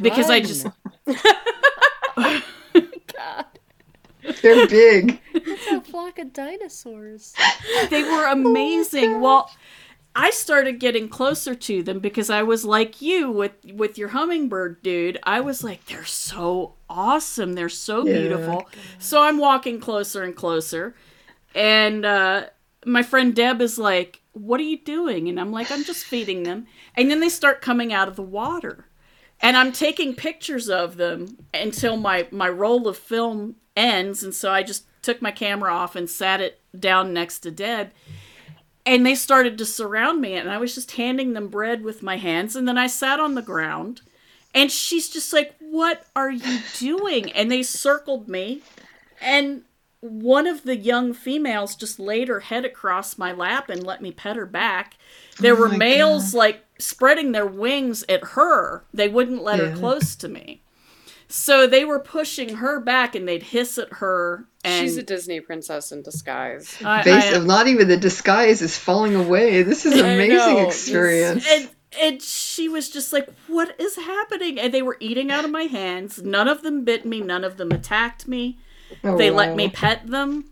Because I Run. just They're big. It's a flock of dinosaurs. they were oh amazing. well, I started getting closer to them because I was like you with with your hummingbird dude. I was like, they're so awesome. They're so Yeah. beautiful. So I'm walking closer and closer, and uh, my friend Deb is like, "What are you doing?" And I'm like, "I'm just feeding them." And then they start coming out of the water, and I'm taking pictures of them until my my roll of film ends. And so I just took my camera off and sat it down next to Deb and they started to surround me and i was just handing them bread with my hands and then i sat on the ground and she's just like what are you doing? And they circled me and one of the young females just laid her head across my lap and let me pet her back. There Oh were males like spreading their wings at her. They wouldn't let her close to me. So they were pushing her back and they'd hiss at her and She's a Disney princess in disguise. I- Base I- of not even the disguise is falling away. This is an I amazing know. experience. and and she was just like what is happening? And they were eating out of my hands. None of them bit me. None of them attacked me. Oh, they let me pet them.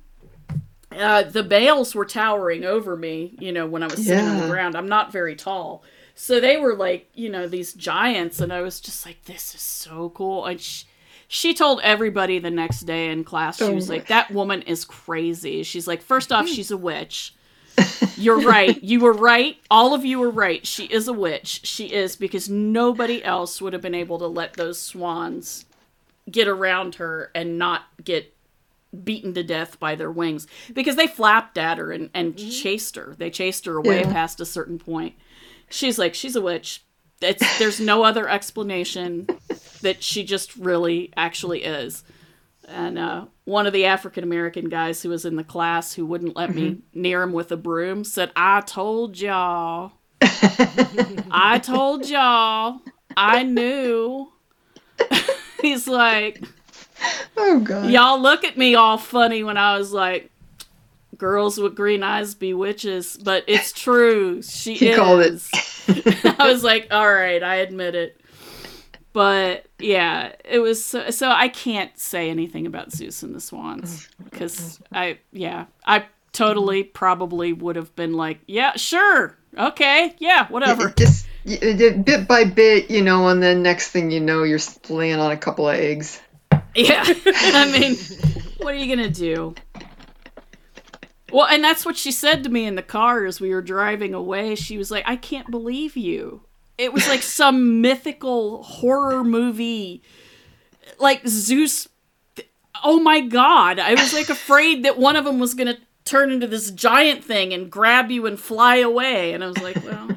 Uh, the bales were towering over me you know when i was sitting on the ground. I'm not very tall. So they were like you know these giants. And i was just like this is so cool. And she, she told everybody the next day in class she Oh was like that woman is crazy she's like first off she's a witch you're right. You were right. All of you were right. She is a witch. She is because nobody else would have been able to let those swans get around her and not get beaten to death by their wings because they flapped at her and, and mm-hmm. chased her. They chased her away Yeah. past a certain point. She's like, she's a witch. It's, there's no other explanation that she just really actually is. And uh, one of the African American guys who was in the class who wouldn't let me near him with a broom said, I told y'all. I told y'all. I knew. He's like, Oh god. y'all look at me all funny when I was like, girls with green eyes be witches, but it's true. She He is. called it. I was like, all right, I admit it. But yeah, it was so, so I can't say anything about Zeus and the Swans because I yeah I totally probably would have been like yeah sure okay yeah whatever. It just y- it did bit by bit, you know, and then next thing you know, you're laying on a couple of eggs. yeah I mean what are you gonna do? Well and that's what she said to me in the car as we were driving away. She was like I can't believe you it was like some mythical horror movie. Like Zeus oh my god. I was like afraid that one of them was gonna turn into this giant thing and grab you and fly away. And i was like well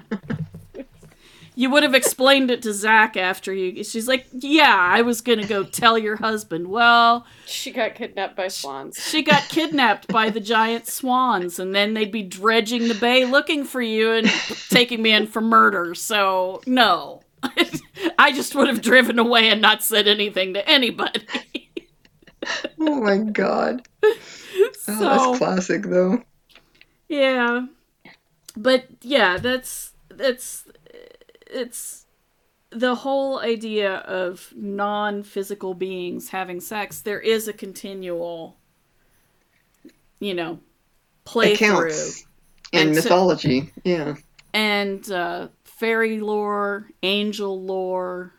you would have explained it to Zach after you. She's like, "Yeah, I was gonna go tell your husband." Well, She got kidnapped by swans. she got kidnapped by the giant swans, and then they'd be dredging the bay looking for you and taking me in for murder. So no, I just would have driven away and not said anything to anybody. Oh my god. Oh, so that's classic though. yeah, but yeah, that's that's it's the whole idea of non-physical beings having sex. There is a continual, you know, playthrough. Accounts and And so- mythology. yeah. and uh, fairy lore, angel lore,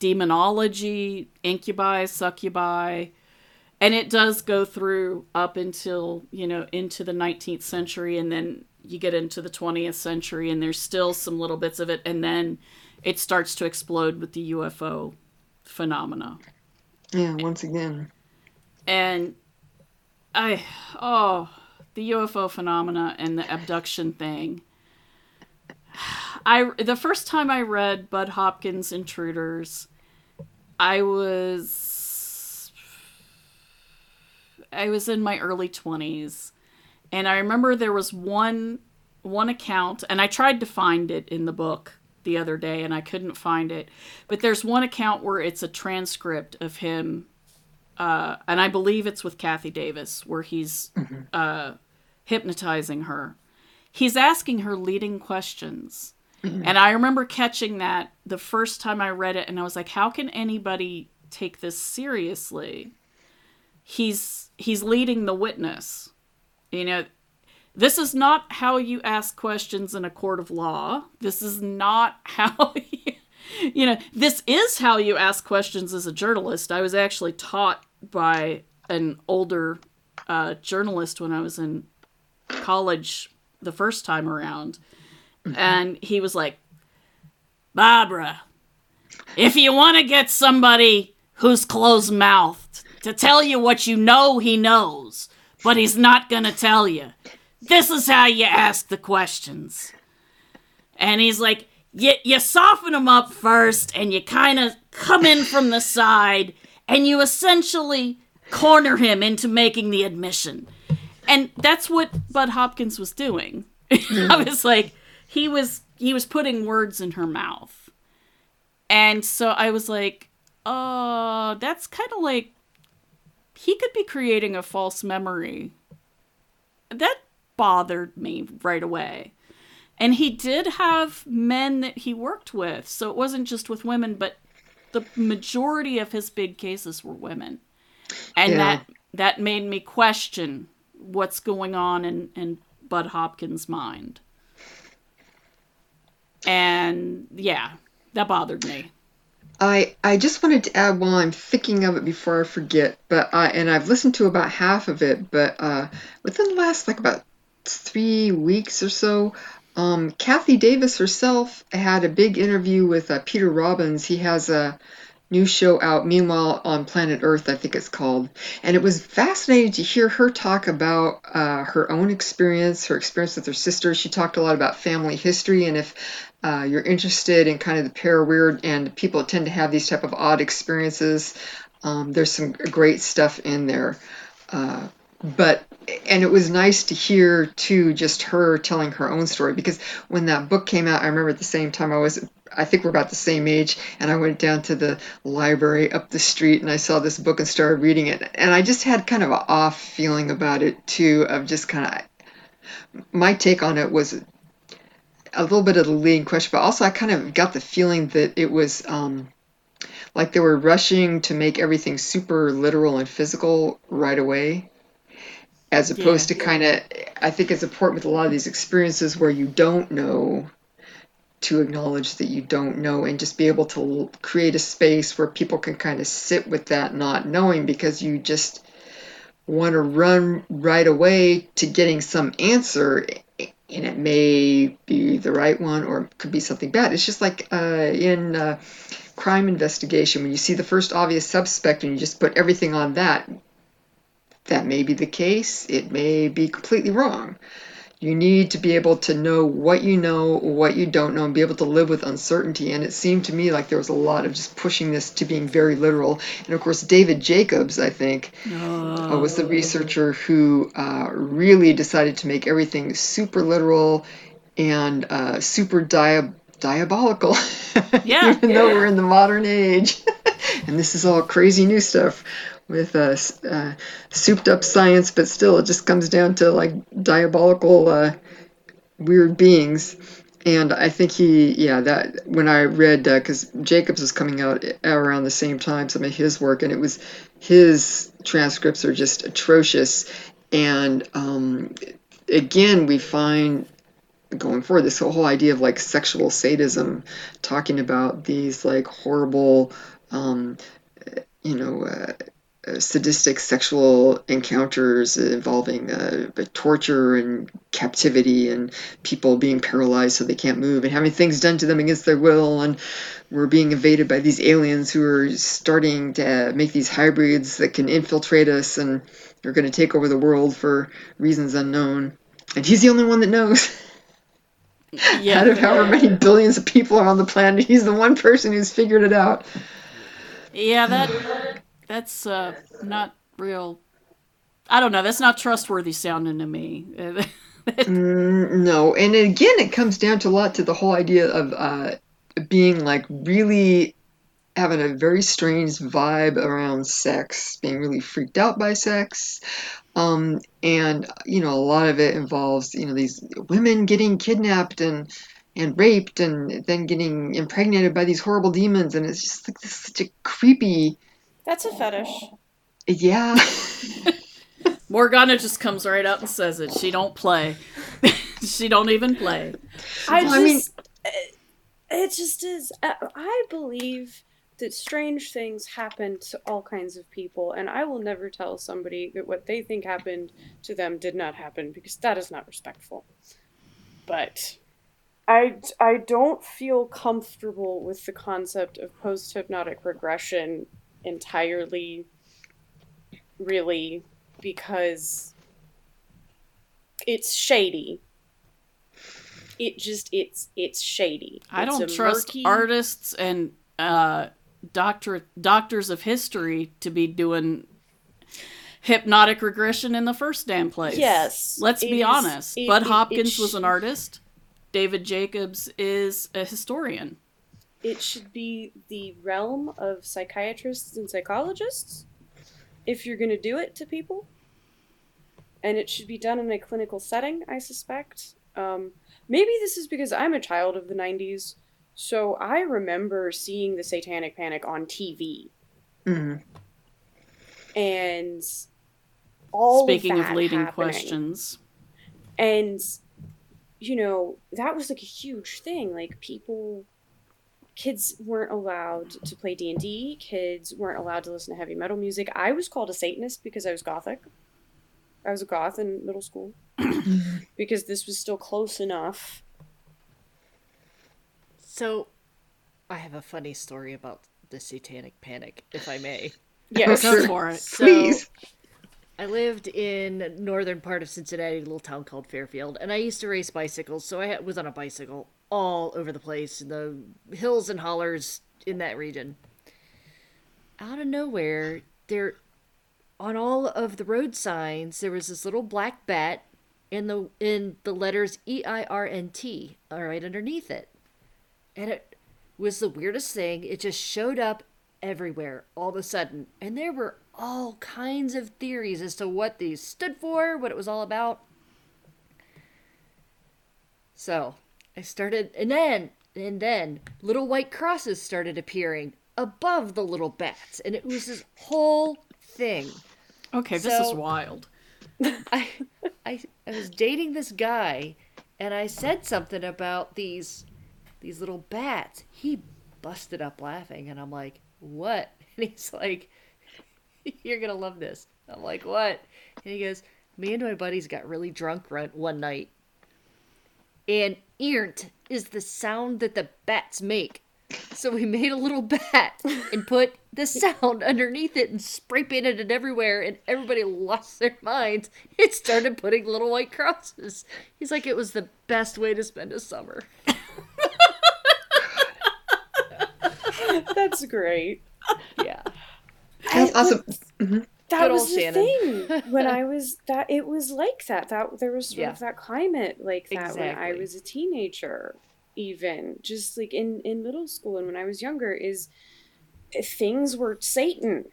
demonology, incubi, succubi, and it does go through up until you know into the 19th century, and then you get into the 20th century, and there's still some little bits of it, and then it starts to explode with the UFO phenomena. Yeah, once again. And I, oh, the UFO phenomena and the abduction thing. I the first time I read Bud Hopkins Intruders, I was I was in my early 20s and I remember there was one one account and I tried to find it in the book the other day and I couldn't find it. But there's one account where it's a transcript of him uh, and I believe it's with Kathie Davis, where he's uh, hypnotizing her. He's asking her leading questions. And I remember catching that the first time I read it, and I was like, how can anybody take this seriously? He's he's leading the witness. You know, this is not how you ask questions in a court of law. This is not how you, you know, this is how you ask questions as a journalist. I was actually taught by an older uh, journalist when I was in college the first time around. And he was like, Barbara, if you want to get somebody who's closed mouthed to tell you what you know he knows, but he's not going to tell you, this is how you ask the questions. And he's like, you, you soften him up first and you kind of come in from the side and you essentially corner him into making the admission. And that's what Bud Hopkins was doing. I mm-hmm. was like, he was he was putting words in her mouth. And so I was like, oh, that's kind of like he could be creating a false memory. That bothered me right away. And he did have men that he worked with, so it wasn't just with women, but the majority of his big cases were women. And Yeah. that that made me question what's going on in, in Bud Hopkins' mind. And yeah, that bothered me. I I just wanted to add while I'm thinking of it before I forget, but I and I've listened to about half of it, but uh, within the last like about three weeks or so, um, Kathie Davis herself had a big interview with uh, Peter Robbins. He has a new show out, Meanwhile on Planet Earth, I think it's called, and it was fascinating to hear her talk about uh, her own experience, her experience with her sister. She talked a lot about family history, and if uh, you're interested in kind of the para weird and people tend to have these type of odd experiences, um, there's some great stuff in there. Uh, but and it was nice to hear too just her telling her own story because when that book came out i remember at the same time i was i think we're about the same age and i went down to the library up the street and i saw this book and started reading it and i just had kind of an off feeling about it too of just kind of my take on it was a little bit of the leading question but also i kind of got the feeling that it was um, like they were rushing to make everything super literal and physical right away as opposed Yeah. to kind of i think it's important with a lot of these experiences where you don't know to acknowledge that you don't know and just be able to create a space where people can kind of sit with that not knowing because you just want to run right away to getting some answer and it may be the right one or it could be something bad it's just like uh, in uh, crime investigation when you see the first obvious suspect and you just put everything on that that may be the case. It may be completely wrong. You need to be able to know what you know, what you don't know, and be able to live with uncertainty. And it seemed to me like there was a lot of just pushing this to being very literal. And of course, David Jacobs, I think, uh, was the researcher who uh, really decided to make everything super literal and uh, super dia- diabolical. Yeah. Even though we're in the modern age. and this is all crazy new stuff with uh, uh, souped up science, but still it just comes down to like diabolical, uh, weird beings. And I think he, yeah, that when I read, because Jacobs was coming out around the same time, some of his work, and it was his transcripts are just atrocious. And um, again, we find going forward this whole idea of like sexual sadism, talking about these like horrible, um, you know, uh, uh, sadistic sexual encounters involving uh, torture and captivity and people being paralyzed so they can't move and having things done to them against their will and we're being invaded by these aliens who are starting to make these hybrids that can infiltrate us and are going to take over the world for reasons unknown. And he's the only one that knows. Yeah. out of however many billions of people are on the planet he's the one person who's figured it out. Yeah, that that's uh, not real. I don't know. That's not trustworthy sounding to me. Mm, no, and again, it comes down to a lot to the whole idea of uh, being like really having a very strange vibe around sex, being really freaked out by sex. Um, and you know, a lot of it involves you know these women getting kidnapped and and raped and then getting impregnated by these horrible demons, and it's just like this such a creepy, That's a fetish. yeah. Morgana just comes right out and says it. She don't play. she don't even play. I Well, just, I mean- it, it just is. uh, I believe that strange things happen to all kinds of people, and I will never tell somebody that what they think happened to them did not happen because that is not respectful. But I, I don't feel comfortable with the concept of post hypnotic regression entirely, really, because it's shady. It just it's it's shady. I It's don't trust murky- artists and uh, doctor doctors of history to be doing hypnotic regression in the first damn place. Yes, let's be is- honest. it- Bud it- it Hopkins was an artist. David Jacobs is a historian. It should be the realm of psychiatrists and psychologists if you're going to do it to people. And it should be done in a clinical setting, I suspect. Um, maybe this is because I'm a child of the 90s, so I remember seeing the Satanic Panic on TV. Mhm. And all Speaking of that leading happening. questions, and you know that was like a huge thing like people kids weren't allowed to play d&d kids weren't allowed to listen to heavy metal music. I was called a satanist because i was gothic. I was a goth in middle school. Because this was still close enough. So, I have a funny story about the Satanic Panic, if I may. yes. Go for it. So, Please. I lived in northern part of Cincinnati, a little town called Fairfield, and I used to race bicycles, so I was on a bicycle all over the place in the hills and hollers in that region. Out of nowhere, there, on all of the road signs, there was this little black bat, in the in the letters E I R N T, right underneath it, and it was the weirdest thing. It just showed up everywhere all of a sudden. And there were all kinds of theories as to what these stood for, what it was all about. So I started, and then, and then little white crosses started appearing above the little bats. And it was this whole thing. okay, this is wild. I, I, I was dating this guy, and I said something about these, these little bats. He busted up laughing, and I'm like, "What?" And he's like, "You're gonna love this." I'm like, "What?" And he goes, "Me and my buddies got really drunk one night, and earnt is the sound that the bats make. So we made a little bat and put the sound underneath it and spray painted it everywhere, and everybody lost their minds. It started putting little white crosses. He's like, it was the best way to spend a summer. That's great. Yeah. That's awesome. Mm-hmm. That Good was the Shannon. thing when I was that it was like that. That there was sort Yeah. of that climate like that when I was a teenager, even just like in in middle school and when I was younger is eh, things were Satan.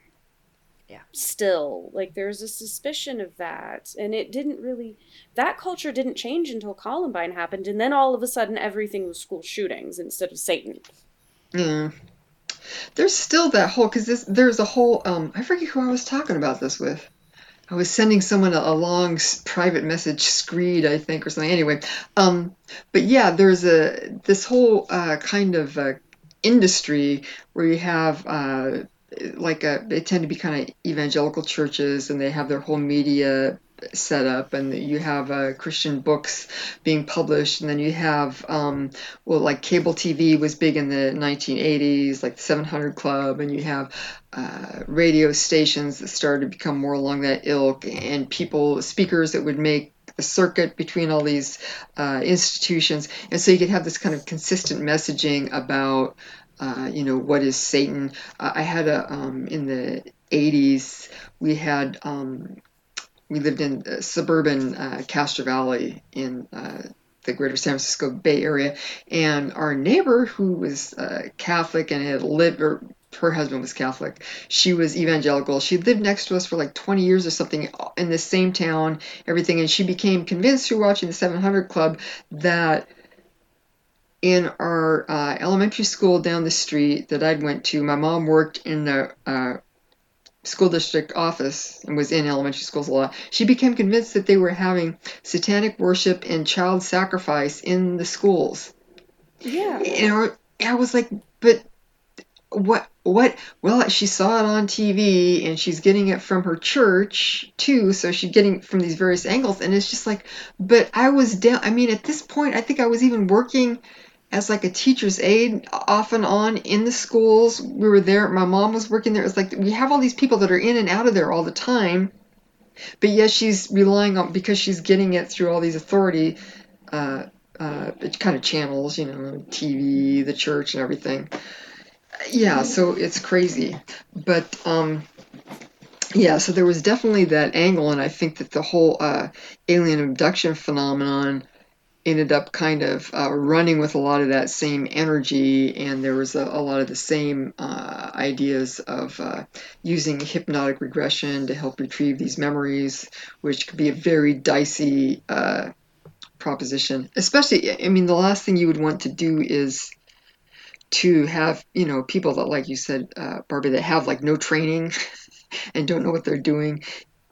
Yeah. Still, like there's a suspicion of that, and it didn't really. That culture didn't change until Columbine happened, and then all of a sudden everything was school shootings instead of Satan. Yeah. There's still that whole because this there's a whole um I forget who I was talking about this with. I was sending someone a, a long private message, screed I think or something. Anyway, um, but yeah, there's a this whole uh, kind of uh, industry where you have uh, like a they tend to be kind of evangelical churches and they have their whole media set up and you have uh, Christian books being published and then you have um, well like cable TV was big in the 1980s like the 700 Club and you have uh, radio stations that started to become more along that ilk and people speakers that would make the circuit between all these uh, institutions. And so you could have this kind of consistent messaging about uh, you know what is Satan. Uh, I had a um, in the 80s we had um, we lived in suburban uh, Castro Valley in uh, the greater San Francisco Bay Area, and our neighbor who was uh, Catholic and had lived, or her husband was Catholic, she was evangelical. She lived next to us for like 20 years or something in the same town, everything, and she became convinced through watching the 700 Club that in our uh, elementary school down the street that I'd went to, my mom worked in the uh, school district office and was in elementary schools a lot. She became convinced that they were having satanic worship and child sacrifice in the schools. Yeah. And I was like, but what? What? Well, she saw it on TV and she's getting it from her church too. So she's getting it from these various angles. And it's just like, but I was down. I mean, at this point, I think I was even working as like a teacher's aide off and on in the schools. We were there. My mom was working there. It's like we have all these people that are in and out of there all the time. But yes, she's relying on because she's getting it through all these authority uh, uh, kind of channels, you know, TV, the church, and everything. Yeah, so it's crazy. But um, yeah, so there was definitely that angle, and I think that the whole uh, alien abduction phenomenon ended up kind of uh, running with a lot of that same energy, and there was a, a lot of the same uh, ideas of uh, using hypnotic regression to help retrieve these memories, which could be a very dicey uh, proposition. Especially, I mean, the last thing you would want to do is to have, you know, people that, like you said, uh, Barbie, that have like no training and don't know what they're doing.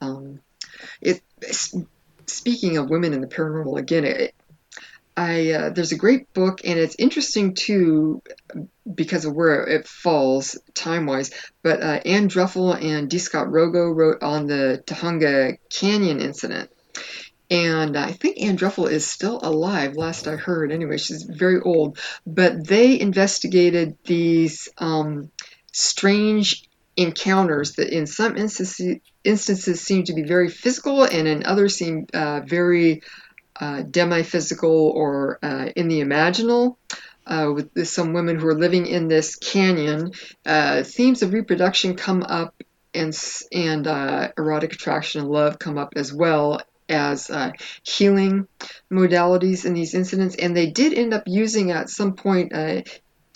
Um, it. Speaking of women in the paranormal, again, it, I uh, there's a great book and it's interesting too because of where it falls time wise. But uh, Ann Druffel and D. Scott Rogo wrote on the Tujunga Canyon incident. And I think Ann Druffel is still alive, last I heard. Anyway, she's very old. But they investigated these um, strange encounters that, in some instances, instances, seem to be very physical, and in others seem uh, very uh, demi-physical or uh, in the imaginal. Uh, with some women who are living in this canyon, uh, themes of reproduction come up, and and uh, erotic attraction and love come up as well as uh, healing modalities in these incidents. And they did end up using at some point.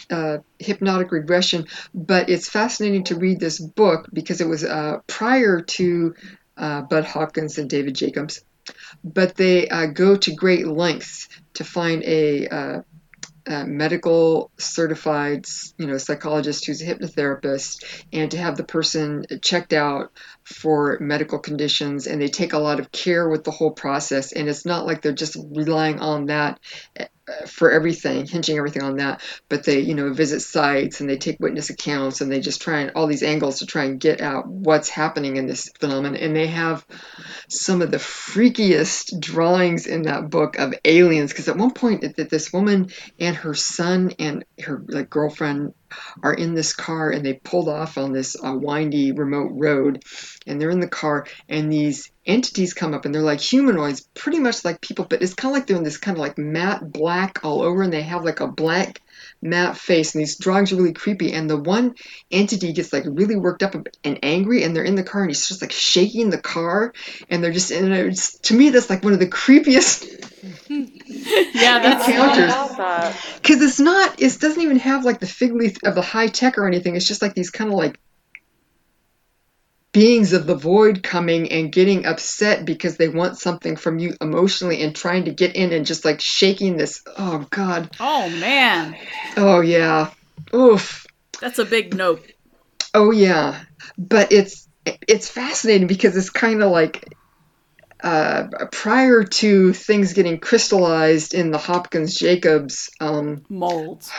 Uh, hypnotic regression, but it's fascinating to read this book because it was uh, prior to uh, Bud Hopkins and David Jacobs but they uh, go to great lengths to find a, uh, a, medical certified you know psychologist who's a hypnotherapist and to have the person checked out for medical conditions and they take a lot of care with the whole process and it's not like they're just relying on that eh, eh, for everything, hinging everything on that. But they, you know, visit sites and they take witness accounts and they just try and all these angles to try and get out what's happening in this phenomenon. And they have some of the freakiest drawings in that book of aliens. Because at one point, that this woman and her son and her like girlfriend are in this car and they pulled off on this uh, windy remote road and they're in the car and these entities come up and they're like humanoids pretty much like people but it's kind of like they're in this kind of like matte black all over and they have like a black matte face and these drawings are really creepy and the one entity gets like really worked up and angry and they're in the car and he's just like shaking the car and they're just and it's, to me that's like one of the creepiest Yeah, that's encounters About that. because it's not it doesn't even have like the fig leaf of the high tech or anything it's just like these kind of like beings of the void coming and getting upset because they want something from you emotionally and trying to get in and just like shaking this oh god. Oh man, oh yeah. Oof. That's a big nope. oh yeah. But it's it's fascinating because it's kind of like uh, prior to things getting crystallized in the Hopkins Jacobs um, Molds.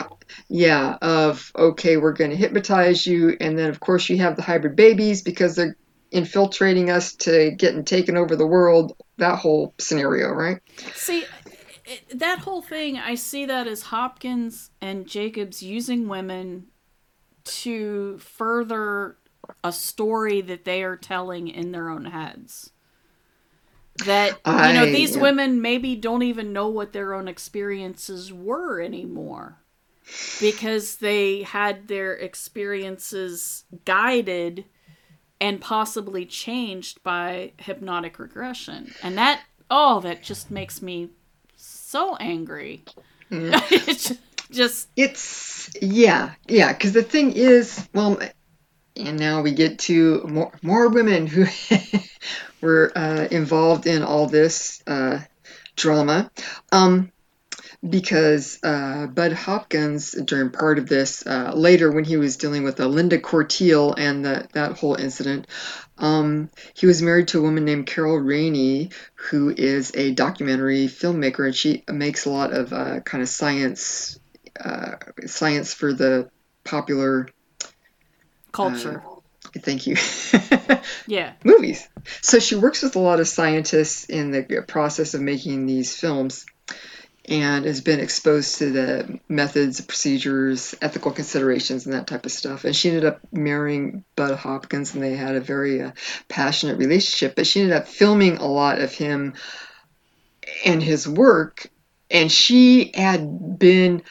yeah of okay we're going to hypnotize you and then of course you have the hybrid babies because they're infiltrating us to getting taken over the world that whole scenario right See, that whole thing, I see that as Hopkins and Jacobs using women to further a story that they are telling in their own heads. That, you know, these yeah. women maybe don't even know what their own experiences were anymore because they had their experiences guided and possibly changed by hypnotic regression. And that, oh, that just makes me so angry. Mm. it's just, it's yeah yeah because the thing is well and now we get to more more women who were uh, involved in all this uh, drama um, because uh, Budd Hopkins, during part of this, uh, later when he was dealing with uh, Linda Cortile and that that whole incident, um, he was married to a woman named Carol Rainey, who is a documentary filmmaker, and she makes a lot of uh, kind of science, science for the popular. Culture. Thank you. yeah. movies. So she works with a lot of scientists in the process of making these films and has been exposed to the methods, procedures, ethical considerations, and that type of stuff. And she ended up marrying Budd Hopkins, and they had a very uh, passionate relationship. But she ended up filming a lot of him and his work. And she had been,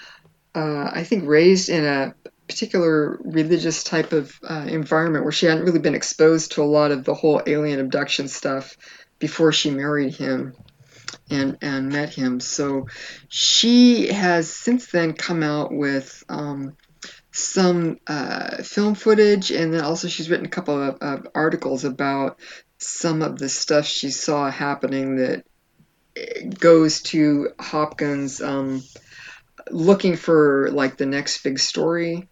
uh, I think, raised in a particular religious type of uh, environment where she hadn't really been exposed to a lot of the whole alien abduction stuff before she married him and and met him. So she has since then come out with um, some uh, film footage, and then also she's written a couple of, of articles about some of the stuff she saw happening that eh, goes to Hopkins um, looking for like the next big story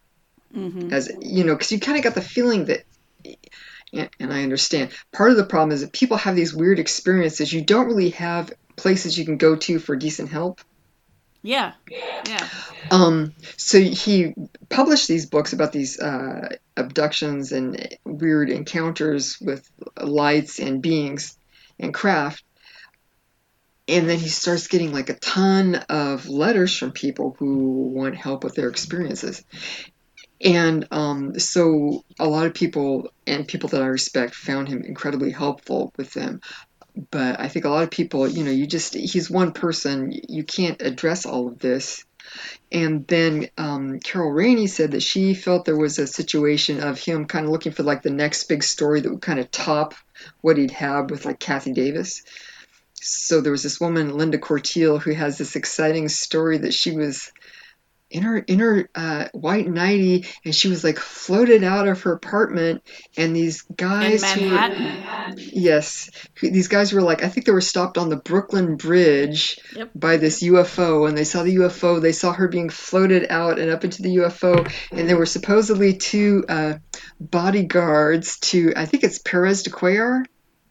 hmm as you know because you kind of got the feeling that and and i understand part of the problem is that people have these weird experiences you don't really have places you can go to for decent help Yeah. Yeah. um, so he published these books about these uh, abductions and weird encounters with lights and beings and craft. And then he starts getting like a ton of letters from people who want help with their experiences. And um, so a lot of people and people that I respect found him incredibly helpful with them. But I think a lot of people, you know, you just, he's one person, you can't address all of this. And then um, Carol Rainey said that she felt there was a situation of him kind of looking for like the next big story that would kind of top what he'd had with like Kathie Davis. So there was this woman, Linda Cortile, who has this exciting story that she was in her in her uh, white nightie, and she was like floated out of her apartment, and these guys who. Yes, these guys were like, I think they were stopped on the Brooklyn Bridge Yep. by this UFO, and they saw the UFO. They saw her being floated out and up into the UFO, and there were supposedly two uh, bodyguards to, I think it's Perez de Cuellar,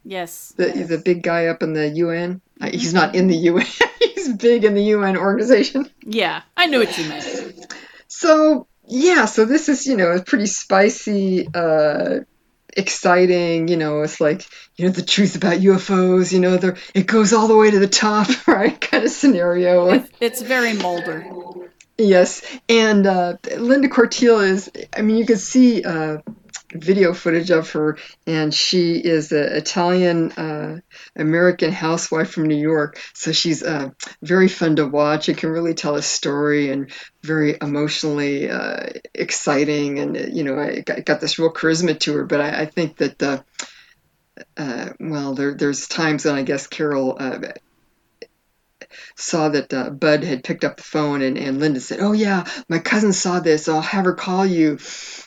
Yes. the the big guy up in the UN. Uh, He's not in the UN. He's big in the UN organization. Yeah. I knew what you meant. So yeah, so this is you know a pretty spicy, uh, exciting. You know, it's like you know the truth about UFOs. You know, they're, it goes all the way to the top, right? Kind of scenario. It's, it's very Mulder. Yes, and uh, Linda Cortile is, I mean, you can see uh, video footage of her, and she is an Italian uh, American housewife from New York. So she's uh, very fun to watch. It can really tell a story and very emotionally uh, exciting. And, you know, I got, got, this real charisma to her. But I, I think that, uh, uh, well, there, there's times when I guess Carol saw that uh, Budd had picked up the phone and, and Linda said, Oh, yeah, my cousin saw this. I'll have her call you.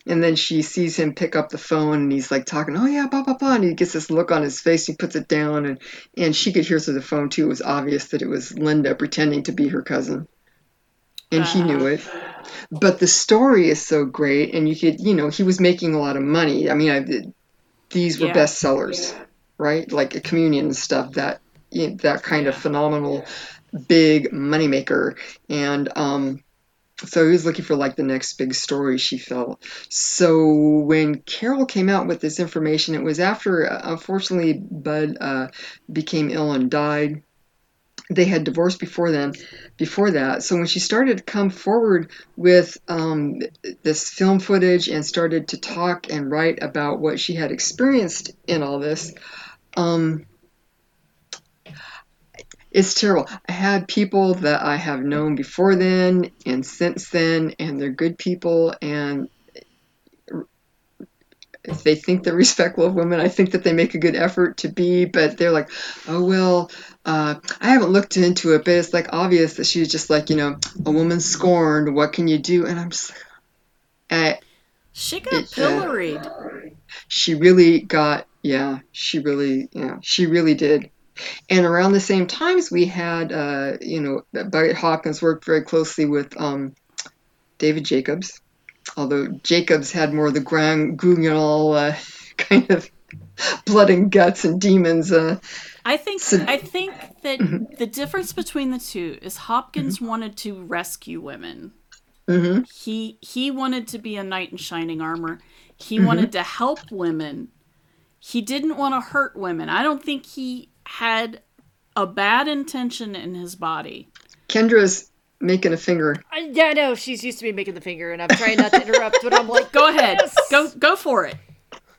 And then she sees him pick up the phone and he's like talking, Oh, yeah, blah, blah, blah. And he gets this look on his face. He puts it down and, and she could hear through the phone too. It was obvious that it was Linda pretending to be her cousin. And he knew it. But the story is so great. And you could, you know, he was making a lot of money. I mean, I, these were yeah. bestsellers, yeah. right? Like a communion and stuff that you know, that kind of phenomenal big moneymaker. And um, so he was looking for like the next big story, she felt. So when Carol came out with this information, it was after, uh, unfortunately, Budd uh, became ill and died. They had divorced before then, before that. So when she started to come forward with um, this film footage and started to talk and write about what she had experienced in all this, um, it's terrible. I had people that I have known before then and since then, and they're good people. And if they think they're respectful of women, I think that they make a good effort to be. But they're like, oh well, uh, I haven't looked into it, but it's like obvious that she's just like you know a woman scorned. What can you do? And I'm just like, I, she got it, pilloried. Uh, she really got, yeah, she really, yeah, she really did. And around the same times, we had, uh, you know, Budd Hopkins worked very closely with um, David Jacobs, although Jacobs had more of the grand guignol uh, kind of blood and guts and demons. Uh, I think so, I think that mm-hmm. the difference between the two is Hopkins mm-hmm. wanted to rescue women. Mm-hmm. He he wanted to be a knight in shining armor. He mm-hmm. wanted to help women. He didn't want to hurt women. I don't think he had a bad intention in his body. Kendra's making a finger. I, yeah, I know she's used to me making the finger, and I'm trying not to interrupt, but I'm like, go ahead, yes! go go for it.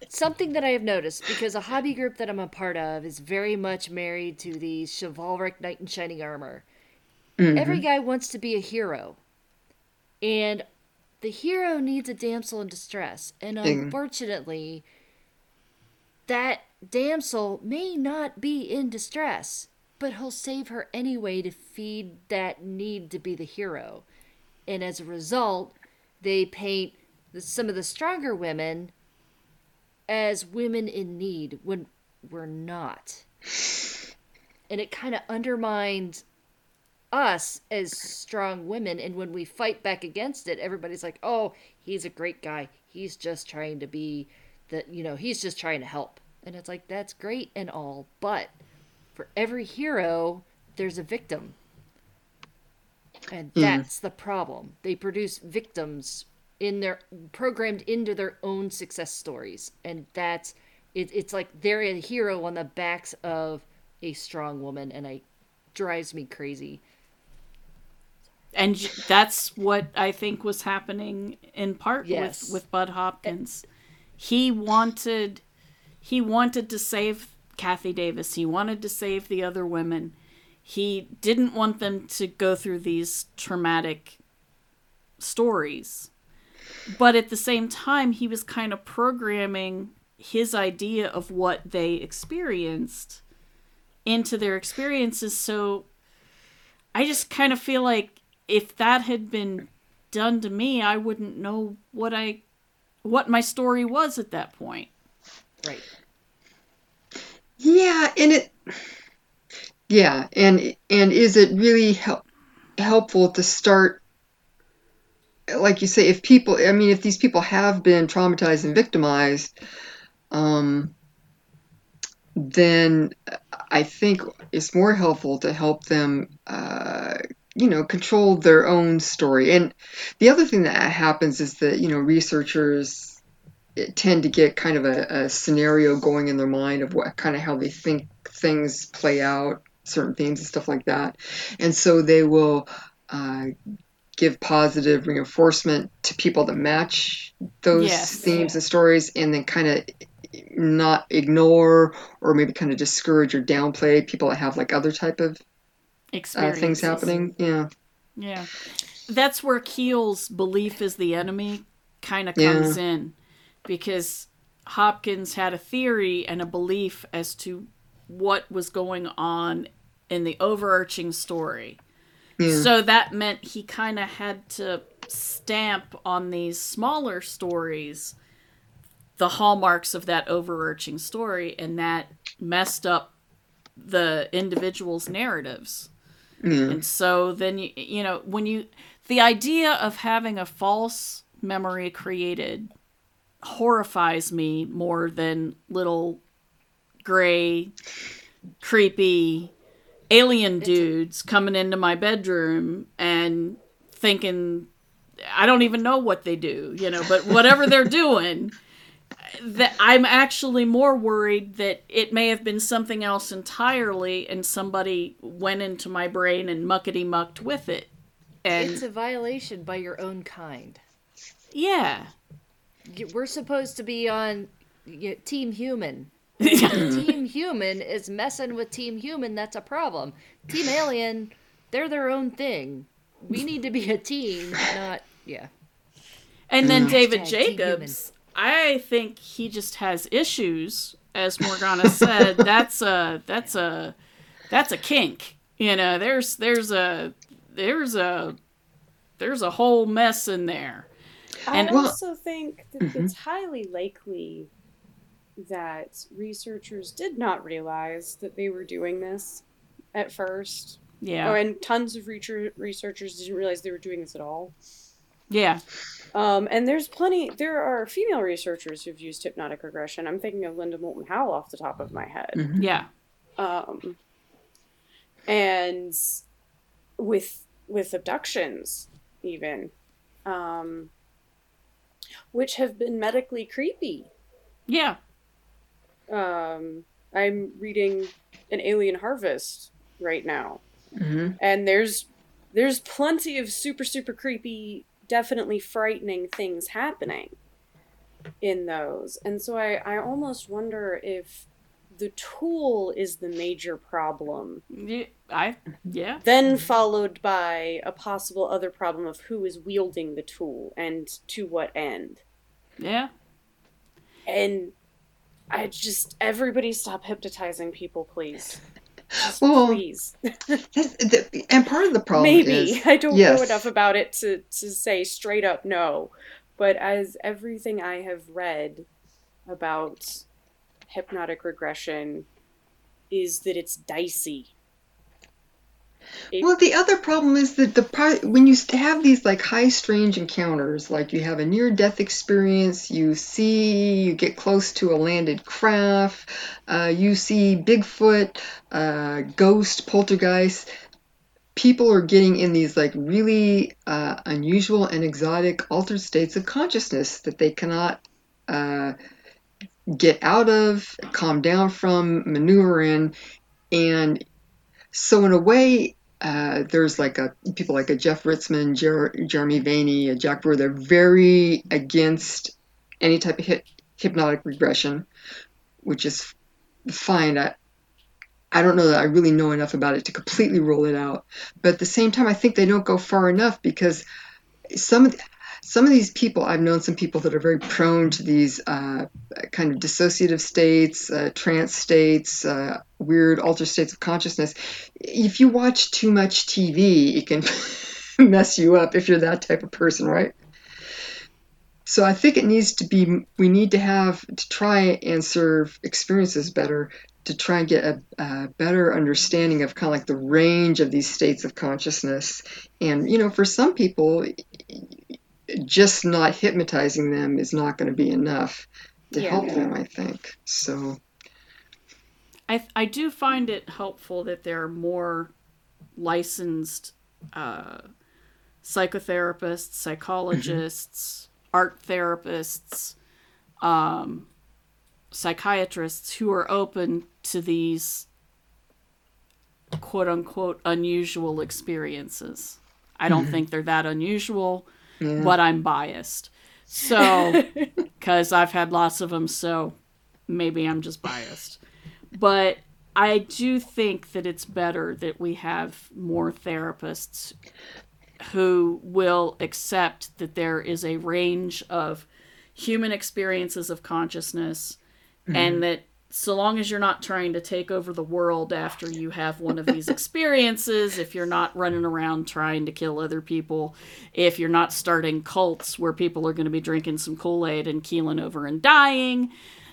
Something that I have noticed because a hobby group that I'm a part of is very much married to the chivalric knight in shining armor. Mm-hmm. Every guy wants to be a hero, and the hero needs a damsel in distress, and unfortunately, that damsel may not be in distress, but he'll save her anyway to feed that need to be the hero. And as a result, they paint some of the stronger women as women in need when we're not. And it kind of undermines us as strong women. And when we fight back against it, everybody's like, oh, he's a great guy. He's just trying to be the, you know, he's just trying to help. And it's like, that's great and all, but for every hero, there's a victim. And mm. that's the problem. They produce victims in their programmed into their own success stories. And that's it, it's like they're a hero on the backs of a strong woman and it drives me crazy. And that's what I think was happening in part yes. with, with Budd Hopkins. He wanted he wanted to save Kathie Davis. He wanted to save the other women. He didn't want them to go through these traumatic stories. But at the same time, he was kind of programming his idea of what they experienced into their experiences. So I just kind of feel like if that had been done to me, I wouldn't know what I what my story was at that point. Right. Yeah, and it yeah, and and is it really help, helpful to start like you say if people I mean if these people have been traumatized and victimized um then I think it's more helpful to help them uh, you know control their own story and the other thing that happens is that you know researchers tend to get kind of a, a, scenario going in their mind of what kind of how they think things play out, certain themes and stuff like that, and so they will uh, give positive reinforcement to people that match those Yes. themes and stories, and then kind of not ignore or maybe kind of discourage or downplay people that have like other type of uh, things happening. Yeah. Yeah. That's where Keel's belief is the enemy kind of Yeah. comes in because Hopkins had a theory and a belief as to what was going on in the overarching story. So that meant he kind of had to stamp on these smaller stories the hallmarks of that overarching story, and that messed up the individual's narratives. And so then you you know when you the idea of having a false memory created horrifies me more than little gray creepy alien dudes coming into my bedroom and thinking I don't even know what they do, you know, but whatever they're doing that I'm actually more worried that it may have been something else entirely and somebody went into my brain and muckety mucked with it. And It's a violation by your own kind. yeah. Y- We're supposed to be on y- Team Human. Team Human is messing with Team Human. That's a problem. Team Alien, they're their own thing. We need to be a team, not yeah. And then David Hashtag Jacobs, I think he just has issues, as Morgana said. that's a that's a that's a kink. You know, there's there's a there's a there's a whole mess in there. I And- Well- also think that it's highly likely that researchers did not realize that they were doing this at first. Yeah. Oh, and tons of researchers didn't realize they were doing this at all. Yeah. Um, and there's plenty, there are female researchers who've used hypnotic regression. I'm thinking of Linda Moulton Howe off the top of my head. Mhm. Yeah. um, and with with abductions even um, which have been medically creepy Yeah. um, i'm reading an alien harvest right now Mhm. and there's there's plenty of super super creepy definitely frightening things happening in those and so i i almost wonder if the tool is the major problem Yeah. I yeah. then followed by a possible other problem of who is wielding the tool and to what end Yeah. and i just everybody stop hypnotizing people please just Well, please That's- the- and part of the problem maybe is i don't yes. know enough about it to to say straight up no but as everything i have read about hypnotic regression is that it's dicey It- Well, the other problem is that the part when you have these like high strange encounters, like you have a near death experience, you see, you get close to a landed craft, uh, you see Bigfoot, uh, ghost, poltergeist. People are getting in these like really uh, unusual and exotic altered states of consciousness that they cannot uh, get out of, calm down from, maneuver in, and so in a way, uh, there's like a people like a Jeff Ritzmann, Jer- Jeremy Vaeni, a Jack Brewer. They're very against any type of hypnotic regression, which is fine. I, I don't know that I really know enough about it to completely rule it out. But at the same time, I think they don't go far enough because some some of these people, I've known some people that are very prone to these uh, kind of dissociative states, uh, trance states, uh, weird altered states of consciousness. If you watch too much TV, it can mess you up if you're that type of person, right? So I think it needs to be, we need to have, to try and serve experiences better, to try and get a, a better understanding of kind of like the range of these states of consciousness. And, you know, for some people, just not hypnotizing them is not going to be enough to Yeah. help them, I think. So, I I do find it helpful that there are more licensed uh, psychotherapists, psychologists, art therapists, um, psychiatrists who are open to these quote unquote unusual experiences. I don't think they're that unusual, Yeah. but I'm biased. So, because I've had lots of them, so maybe I'm just biased. But I do think that it's better that we have more therapists who will accept that there is a range of human experiences of consciousness mm-hmm. and that so long as you're not trying to take over the world after you have one of these experiences, if you're not running around trying to kill other people, if you're not starting cults where people are going to be drinking some Kool Aid and keeling over and dying,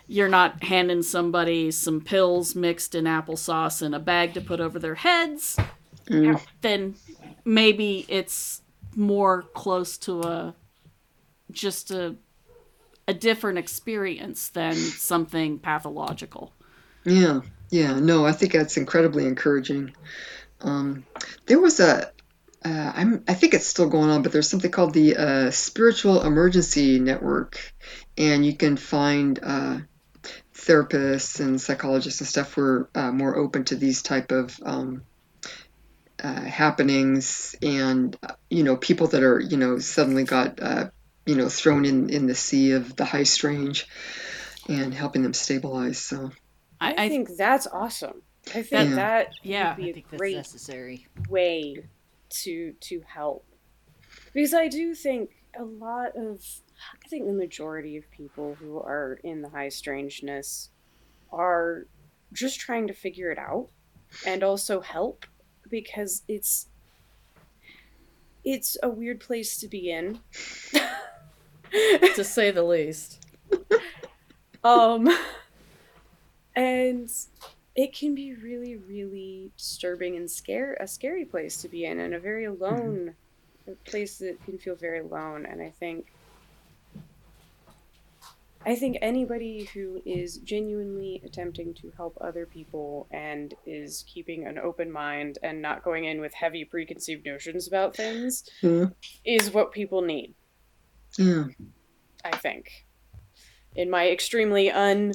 you're not handing somebody some pills mixed in applesauce in a bag to put over their heads, mm. then maybe it's more close to a just a a different experience than something pathological. Yeah, yeah, no, I think that's incredibly encouraging. Um, there was a, uh, I think it's still going on, but there's something called the uh, Spiritual Emergency Network, and you can find uh, therapists and psychologists and stuff who are uh, more open to these type of um, uh, happenings, and uh, you know, people that are, you know, suddenly got, you know, thrown in in the sea of the high strange, and helping them stabilize. So. I, I, I think that's awesome. I think Yeah. that Yeah. would be a think that's great necessary. way to to help because I do think a lot of I think the majority of people who are in the high strangeness are just trying to figure it out and also help because it's it's a weird place to be in. to say the least. Um, and it can be really, really disturbing and scare a scary place to be in, and a very alone a place that can feel very alone. And I think, I think anybody who is genuinely attempting to help other people and is keeping an open mind and not going in with heavy preconceived notions about things Yeah. is what people need. Yeah. I think. In my extremely un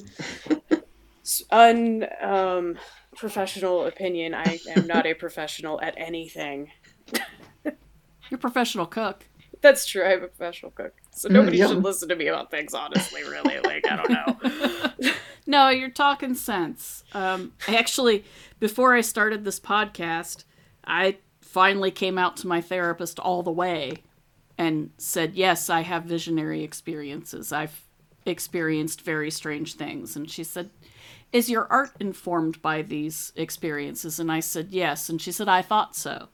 un um, professional opinion, I am not a professional at anything. You're a professional cook. That's true. I'm a professional cook, so nobody yeah. should listen to me about things. Honestly, really, like I don't know. No, you're talking sense. Um, I actually, before I started this podcast, I finally came out to my therapist all the way and said, Yes, I have visionary experiences. I've experienced very strange things. And she said, Is your art informed by these experiences? And I said, Yes. And she said, I thought so.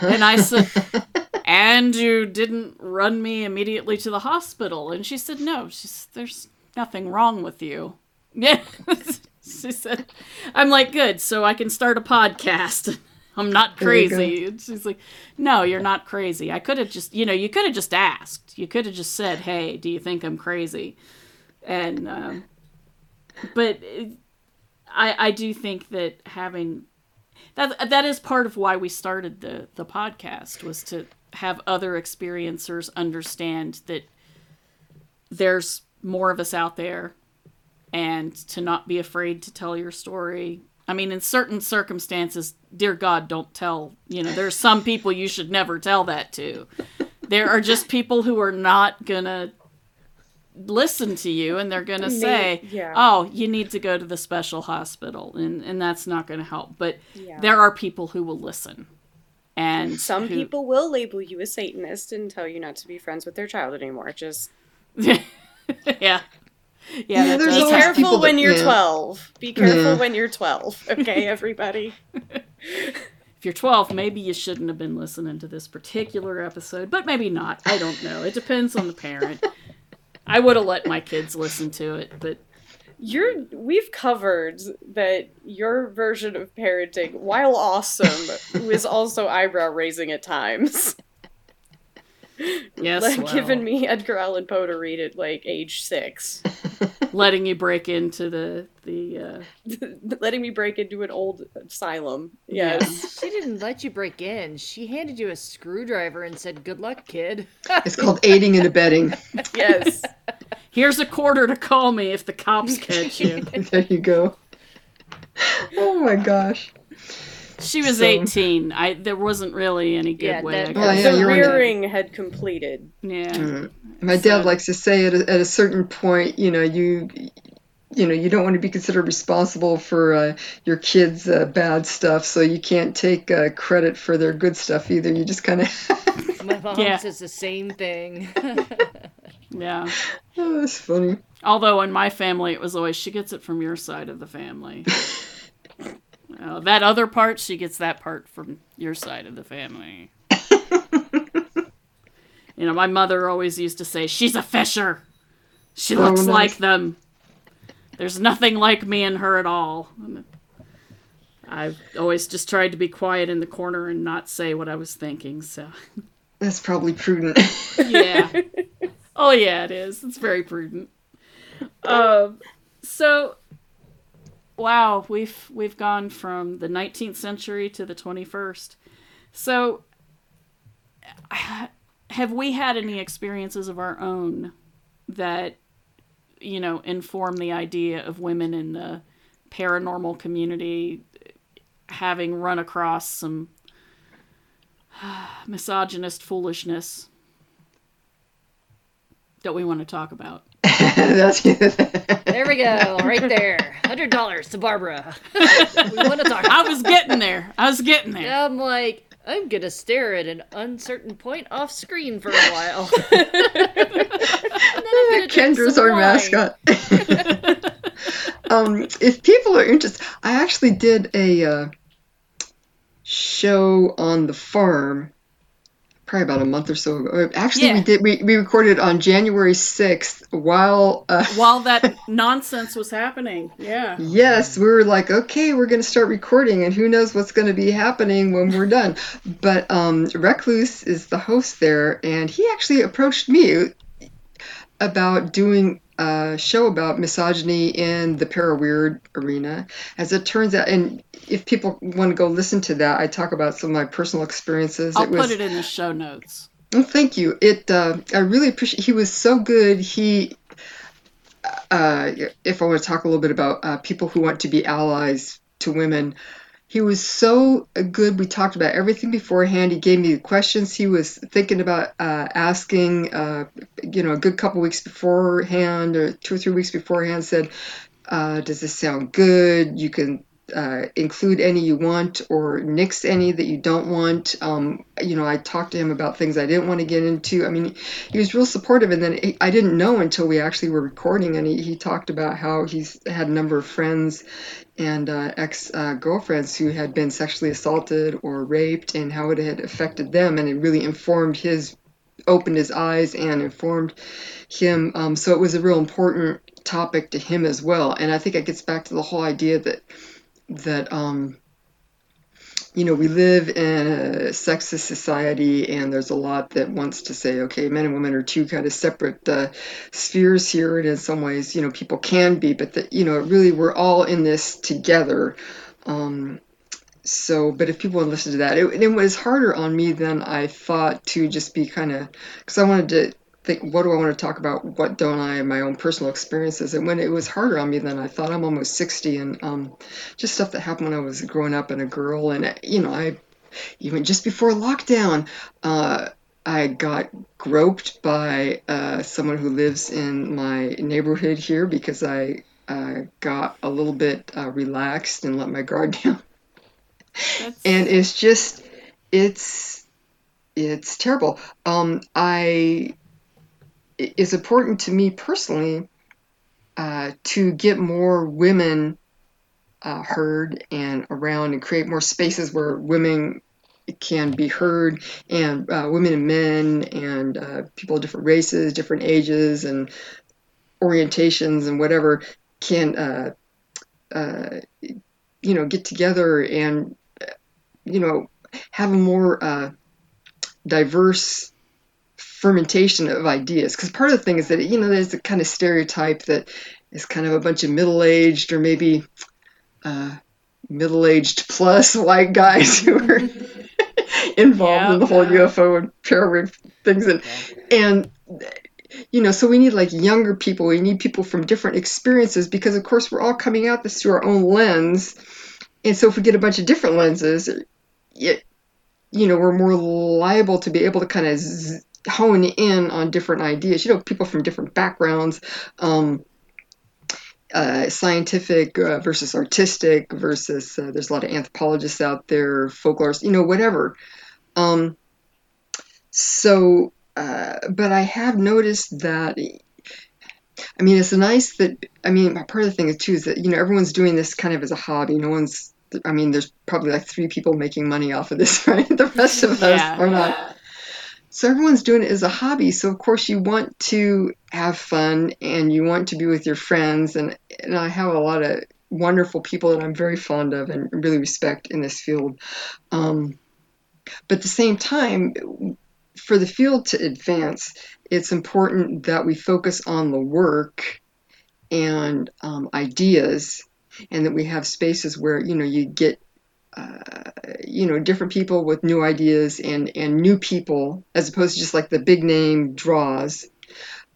And I said, And you didn't run me immediately to the hospital? And she said, No. She said, There's nothing wrong with you. Yeah. she said, I'm like, good, so I can start a podcast. I'm not There you go. crazy. And she's like, no, you're not crazy. I could have just, you know, you could have just asked. You could have just said, hey, do you think I'm crazy? And, um, but it- I, I do think that having that that is part of why we started the the podcast was to have other experiencers understand that there's more of us out there and to not be afraid to tell your story. I mean, in certain circumstances, dear God, don't tell. You know, there's some people you should never tell that to. There are just people who are not gonna listen to you and they're gonna say, yeah. "Oh, you need to go to the special hospital," and and that's not gonna help. But Yeah. there are people who will listen, and Some who- people will label you a Satanist and tell you not to be friends with their child anymore. Just yeah, yeah, Yeah, that be careful when that- you're yeah. 12. Be careful Yeah. when you're 12. Okay, everybody. If you're 12, maybe you shouldn't have been listening to this particular episode, but maybe not. I don't know. It depends on the parent. I would have let my kids listen to it, but You're we've covered that your version of parenting, while awesome, was also eyebrow raising at times. yes, like well, giving me Edgar Allan Poe to read at like age six. letting you break into the the uh, Letting me break into an old asylum. Yeah. Yes. She didn't let you break in. She handed you a screwdriver and said, "Good luck, kid." It's called aiding and abetting. yes. here's a quarter to call me if the cops catch you. there you go. Oh my gosh. She was So- 18. I there wasn't really any good Yeah, way. that- I Oh, yeah, the you're right. rearing had completed. yeah. Mm. My So- dad likes to say at a, at a certain point, you know, you you know, you don't want to be considered responsible for uh, your kids' uh, bad stuff, so you can't take uh, credit for their good stuff either. You just kind of, My mom Yeah. says the same thing. Yeah. oh, that's funny. Although in my family, it was always she gets it from your side of the family. Uh, that other part, she gets that part from your side of the family. you know, my mother always used to say, "She's a Fisher. She Oh, looks nice. like them. There's nothing like me and her at all." I've always just tried to be quiet in the corner and not say what I was thinking. So, That's probably prudent. yeah. oh yeah, it is. It's very prudent. Um, so wow, we've we've gone from the 19th century to the 21st. So have we had any experiences of our own that you know inform the idea of women in the paranormal community having run across some misogynist foolishness that we want to talk about. that's good. There we go, right there. Hundred dollars to Barbara. we want to talk. I was getting there. I was getting there. I'm like, I'm gonna stare at an uncertain point off screen for a while. And then I'm Kendra's our wine. mascot. um, if people are interested, I actually did a uh, show on the farm probably about a month or so ago. Actually, Yeah. we did. We, we recorded on January sixth while. Uh, While that nonsense was happening. Yeah. Yes, we were like, okay, we're going to start recording, and who knows what's going to be happening when we're done. But um, Recluse is the host there, and he actually approached me about doing show about misogyny in the para weird arena. As it turns out, and if people want to go listen to that, I talk about some of my personal experiences. I'll it was, put it in the show notes. well, thank you. It uh, I really appreciate. He was so good. He, uh, if I want to talk a little bit about uh, people who want to be allies to women, he was so good. We talked about everything beforehand. He gave me the questions he was thinking about uh, asking. Uh, you know, a good couple weeks beforehand, or two or three weeks beforehand, said, uh, "Does this sound good? You can." Uh, include any you want or nix any that you don't want. Um, you know, I talked to him about things I didn't want to get into. I mean, he was real supportive. And then he, I didn't know until we actually were recording, and he, he talked about how he's had a number of friends and uh, ex uh, girlfriends who had been sexually assaulted or raped, and how it had affected them, and it really informed his, opened his eyes and informed him. Um, so it was a real important topic to him as well. And I think it gets back to the whole idea that that um, you know we live in a sexist society and there's a lot that wants to say okay men and women are two kind of separate uh, spheres here and in some ways you know people can be but that you know really we're all in this together. Um, so but if people to listen to that it, it was harder on me than i thought to just be kind of because i wanted to think what do i want to talk about? What don't i? My own personal experiences. And when it was harder on me than i thought i'm almost 60 and um, just stuff that happened when i was growing up and a girl. And you know i even just before lockdown uh, i got groped by uh, someone who lives in my neighborhood here because i uh, got a little bit uh, relaxed and let my guard down. That's, and it's just it's it's terrible. Um i it's important to me personally uh, to get more women uh, heard and around and create more spaces where women can be heard and uh, women and men and uh, people of different races different ages and orientations and whatever can uh, uh, you know get together and you know, have a more diverse fermentation of ideas. Because part of the thing is that, you know, there's a kind of stereotype that is kind of a bunch of middle aged or maybe uh, middle aged plus white guys who are involved in the whole Yeah. UFO and paraweird things. And, and, you know, so we need like younger people, we need people from different experiences because, of course, we're all coming at this through our own lens and so if we get a bunch of different lenses, it, you know, we're more liable to be able to kind of z- hone in on different ideas. You know, people from different backgrounds, um, uh, scientific uh, versus artistic versus uh, there's a lot of anthropologists out there, folklorists, you know, whatever. Um, so, uh, but I have noticed that. I mean, it's nice that I mean, part of the thing is too is that you know everyone's doing this kind of as a hobby. No one's. I mean, there's probably like three people making money off of this, right? The rest of us Yeah. are not. So everyone's doing it as a hobby. So of course you want to have fun and you want to be with your friends. And, and I have a lot of wonderful people that I'm very fond of and really respect in this field. Um, but at the same time, for the field to advance, it's important that we focus on the work and um, ideas, and that we have spaces where you know you get you know different people with new ideas and and new people as opposed to just like the big name draws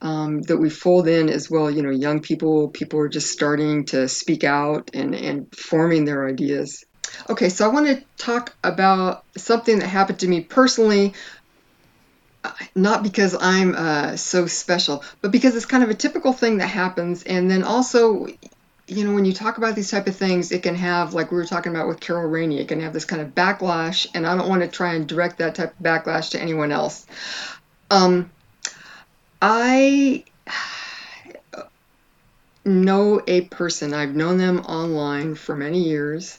um, that we fold in as well. You know young people people are just starting to speak out and and forming their ideas. Okay so i want to talk about something that happened to me personally uh, not because i'm uh, so special but because it's kind of a typical thing that happens and then also you know, when you talk about these type of things, it can have, like we were talking about with Carol Rainey, it can have this kind of backlash, and I don't want to try and direct that type of backlash to anyone else. Um, I know a person, I've known them online for many years.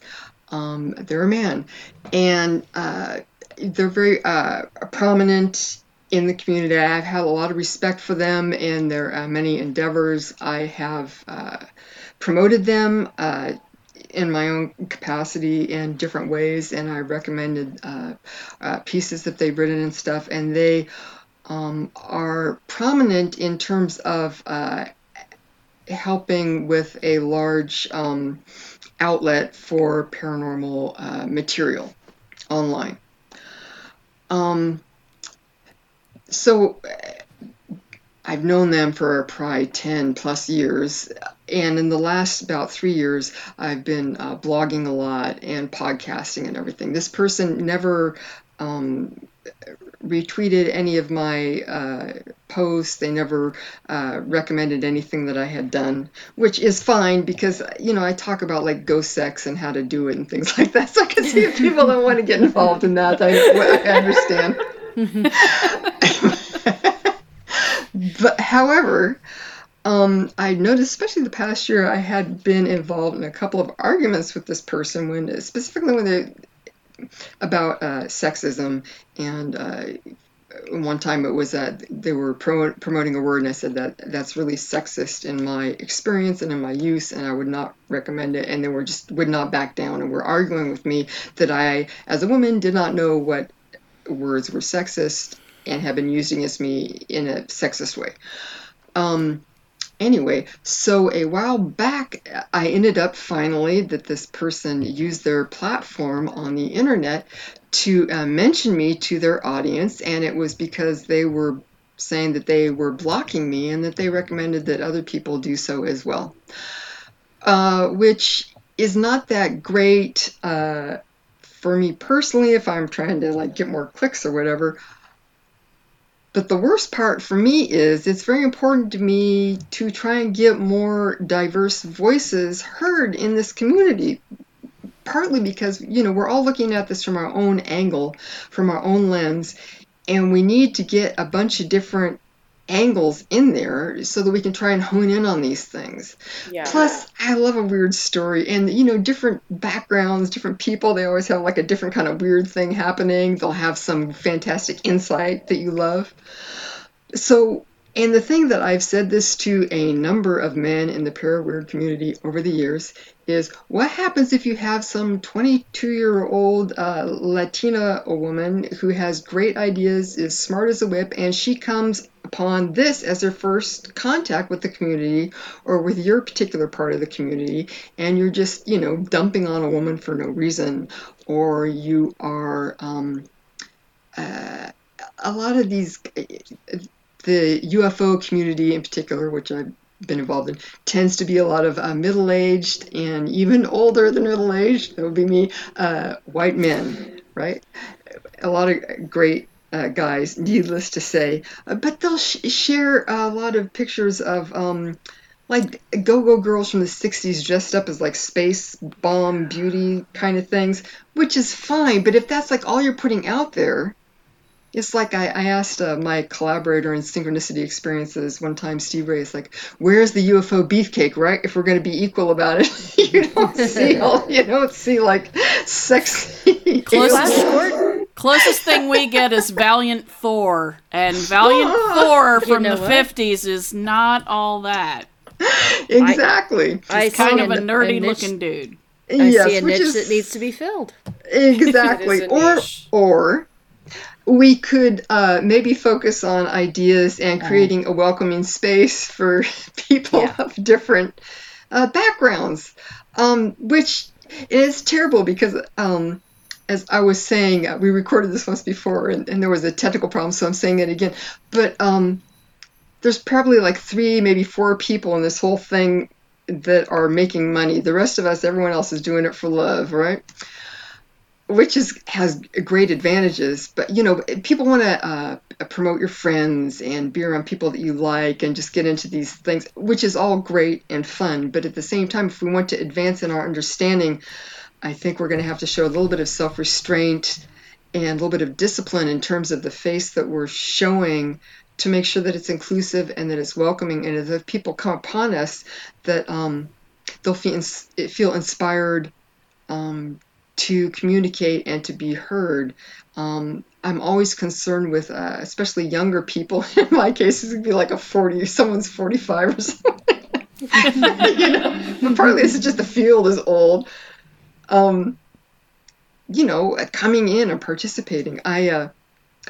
Um, they're a man, and uh, they're very uh, prominent in the community. I've had a lot of respect for them and their uh, many endeavors. I have uh, promoted them uh, in my own capacity in different ways, and I recommended uh, uh, pieces that they've written and stuff. And they um, are prominent in terms of uh, helping with a large um, outlet for paranormal uh, material online. Um, so I've known them for probably 10 plus years. And in the last about three years, I've been uh, blogging a lot and podcasting and everything. This person never um, retweeted any of my uh, posts. They never uh, recommended anything that I had done, which is fine because, you know, I talk about like ghost sex and how to do it and things like that. So I can see if people don't want to get involved in that. I, I understand. but however, um, I noticed, especially the past year, I had been involved in a couple of arguments with this person when, specifically when they about uh, sexism and. Uh, one time it was that they were pro- promoting a word and I said that that's really sexist in my experience and in my use and I would not recommend it and they were just would not back down and were arguing with me that I as a woman did not know what words were sexist and have been using against me in a sexist way. Um, anyway, so a while back, I ended up finally that this person used their platform on the internet to uh, mention me to their audience, and it was because they were saying that they were blocking me and that they recommended that other people do so as well. Uh, which is not that great uh, for me personally if I'm trying to like get more clicks or whatever. But the worst part for me is it's very important to me to try and get more diverse voices heard in this community. Partly because, you know, we're all looking at this from our own angle, from our own lens, and we need to get a bunch of different angles in there so that we can try and hone in on these things. Yeah. Plus, I love a weird story, and you know, different backgrounds, different people. They always have like a different kind of weird thing happening. They'll have some fantastic insight that you love. So, and the thing that I've said this to a number of men in the para weird community over the years is what happens if you have some 22 year old uh, Latina woman who has great ideas, is smart as a whip, and she comes upon this as her first contact with the community or with your particular part of the community, and you're just, you know, dumping on a woman for no reason, or you are. Um, uh, a lot of these, the UFO community in particular, which I've been involved in tends to be a lot of uh, middle aged and even older than middle aged. That would be me, uh, white men, right? A lot of great uh, guys, needless to say, uh, but they'll sh- share a lot of pictures of. Um, like go-go girls from the 60s dressed up as like space bomb beauty kind of things which is fine but if that's like all you're putting out there it's like I, I asked uh, my collaborator in Synchronicity Experiences one time, Steve Ray, it's like, where's the UFO beefcake, right? If we're going to be equal about it, you don't see all, you don't see like sexy. Closest, closest thing we get is Valiant Thor, and Valiant Thor from know the what? 50s is not all that. exactly. I He's kind of a a- nerdy a niche- looking dude. I yes, see a niche is that needs to be filled. exactly, It is a or niche. or we could uh, maybe focus on ideas and creating a welcoming space for people Yeah. of different uh, backgrounds, um, which is terrible because. Um, as I was saying, uh, we recorded this once before, and, and there was a technical problem, so I'm saying it again. But um, there's probably like three, maybe four people in this whole thing that are making money. The rest of us, everyone else, is doing it for love, right? Which is has great advantages. But you know, people want to uh, promote your friends and be around people that you like, and just get into these things, which is all great and fun. But at the same time, if we want to advance in our understanding, I think we're going to have to show a little bit of self restraint and a little bit of discipline in terms of the face that we're showing to make sure that it's inclusive and that it's welcoming. And that if people come upon us, that um, they'll feel, feel inspired um, to communicate and to be heard. Um, I'm always concerned with, uh, especially younger people. In my case, it's gonna be like a 40, someone's 45 or something. you know, but partly it's just the field is old. Um, you know, coming in and participating. I, uh,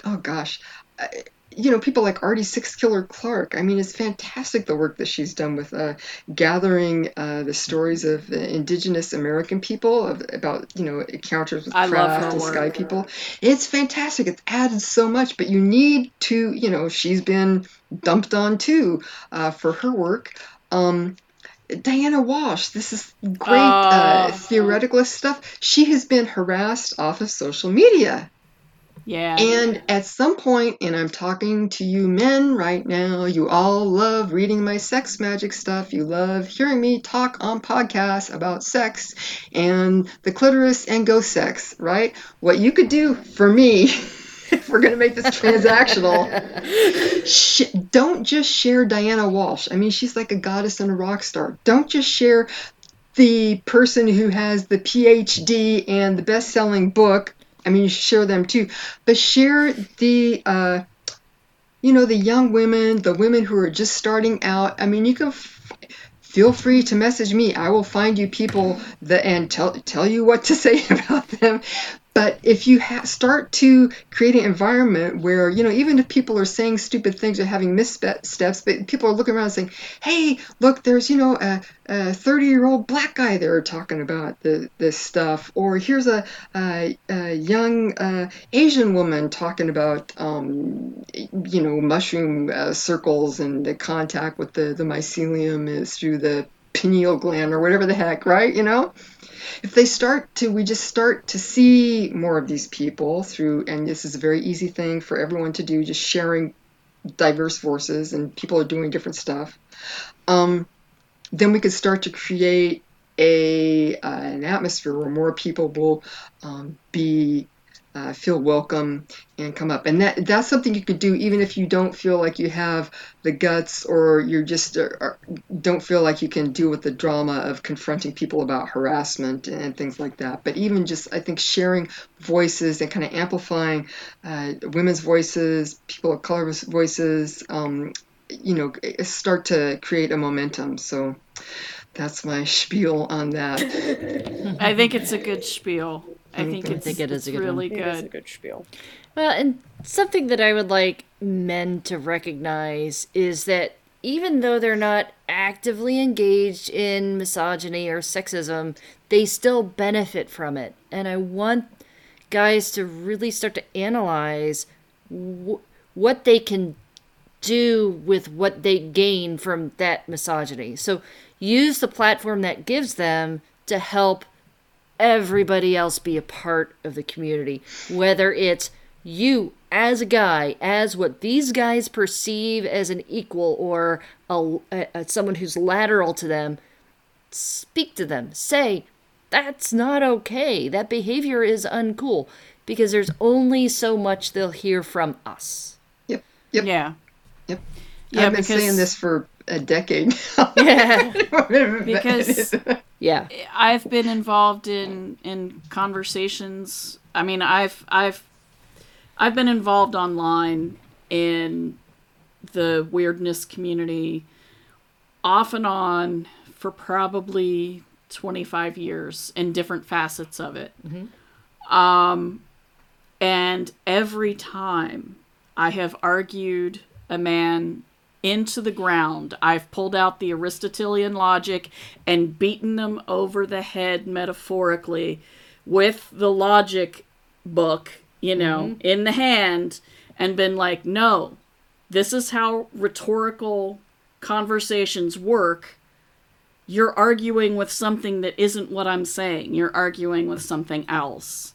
oh gosh, I, you know, people like Ardy Sixkiller Clarke. I mean, it's fantastic the work that she's done with uh, gathering uh, the stories of Indigenous American people of, about you know encounters with I craft and sky people. It's fantastic. It's added so much, but you need to, you know, she's been dumped on too uh, for her work. Um, Diana Walsh, this is great uh, Oh. theoretical stuff. She has been harassed off of social media. Yeah. And at some point, and I'm talking to you men right now, you all love reading my sex magic stuff. You love hearing me talk on podcasts about sex and the clitoris and ghost sex, right? What you could do for me, if we're going to make this transactional, sh- don't just share Diana Walsh. I mean, she's like a goddess and a rock star. Don't just share the person who has the PhD and the best selling book. I mean, you share them too, but share the, uh, you know, the young women, the women who are just starting out. I mean, you can f- feel free to message me. I will find you people that and tell tell you what to say about them. But if you ha- start to create an environment where, you know, even if people are saying stupid things or having missteps, but people are looking around saying, hey, look, there's, you know, a 30 year old black guy there talking about the, this stuff. Or here's a, a, a young uh, Asian woman talking about, um, you know, mushroom uh, circles and the contact with the, the mycelium is through the pineal gland or whatever the heck, right? You know? If they start to we just start to see more of these people through and this is a very easy thing for everyone to do just sharing diverse voices and people are doing different stuff. Um, then we could start to create a uh, an atmosphere where more people will um, be uh, feel welcome and come up. And that that's something you could do even if you don't feel like you have the guts or you're just uh, are, don't feel like you can deal with the drama of confronting people about harassment and things like that. But even just i think sharing voices and kind of amplifying uh, women's voices people of color voices um, you know start to create a momentum. So that's my spiel on that. I think it's a good spiel. I mm-hmm. think I it's, think it is it's a good really It is a good. good spiel. Well, and something that I would like men to recognize is that even though they're not actively engaged in misogyny or sexism, they still benefit from it. And I want guys to really start to analyze wh- what they can do with what they gain from that misogyny. So use the platform that gives them to help everybody else be a part of the community, whether it's you as a guy, as what these guys perceive as an equal or a, a, someone who's lateral to them. Speak to them. Say, that's not okay. That behavior is uncool because there's only so much they'll hear from us. Yep. Yep. Yeah. Yep. Yeah, I've been because- saying this for a decade. Yeah. Because Yeah. I've been involved in in conversations. I mean, I've I've I've been involved online in the weirdness community off and on for probably 25 years in different facets of it. Um and every time I have argued a man into the ground. I've pulled out the Aristotelian logic and beaten them over the head metaphorically with the logic book, you know, mm-hmm. in the hand and been like, no, this is how rhetorical conversations work. You're arguing with something that isn't what I'm saying. You're arguing with something else.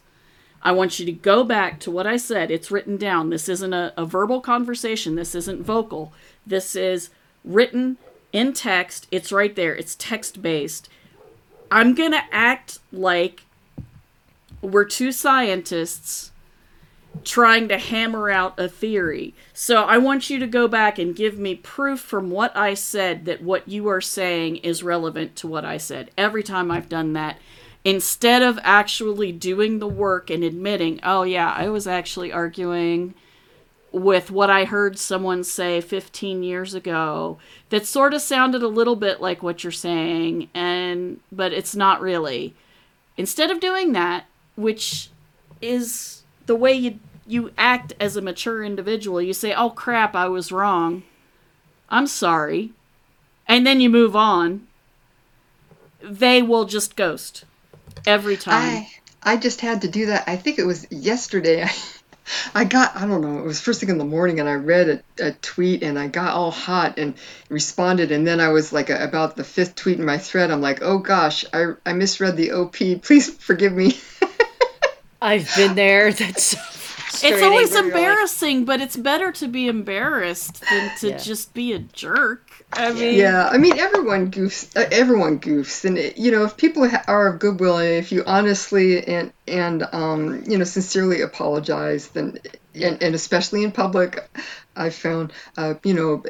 I want you to go back to what I said. It's written down. This isn't a, a verbal conversation. This isn't vocal. This is written in text. It's right there. It's text based. I'm going to act like we're two scientists trying to hammer out a theory. So I want you to go back and give me proof from what I said that what you are saying is relevant to what I said. Every time I've done that, instead of actually doing the work and admitting, oh yeah, I was actually arguing with what I heard someone say 15 years ago that sort of sounded a little bit like what you're saying and but it's not really. Instead of doing that, which is the way you you act as a mature individual, you say, "Oh crap, I was wrong. I'm sorry." And then you move on. They will just ghost every time. I I just had to do that. I think it was yesterday. I, I got I don't know. It was first thing in the morning, and I read a, a tweet, and I got all hot and responded. And then I was like about the fifth tweet in my thread. I'm like, oh gosh, I I misread the op. Please forgive me. I've been there. That's it's always embarrassing, but it's better to be embarrassed than to Yeah. just be a jerk. I mean, Yeah, I mean everyone goofs. Uh, everyone goofs, and it, you know if people ha- are of goodwill and if you honestly and and um you know sincerely apologize, then and, and especially in public, I found uh you know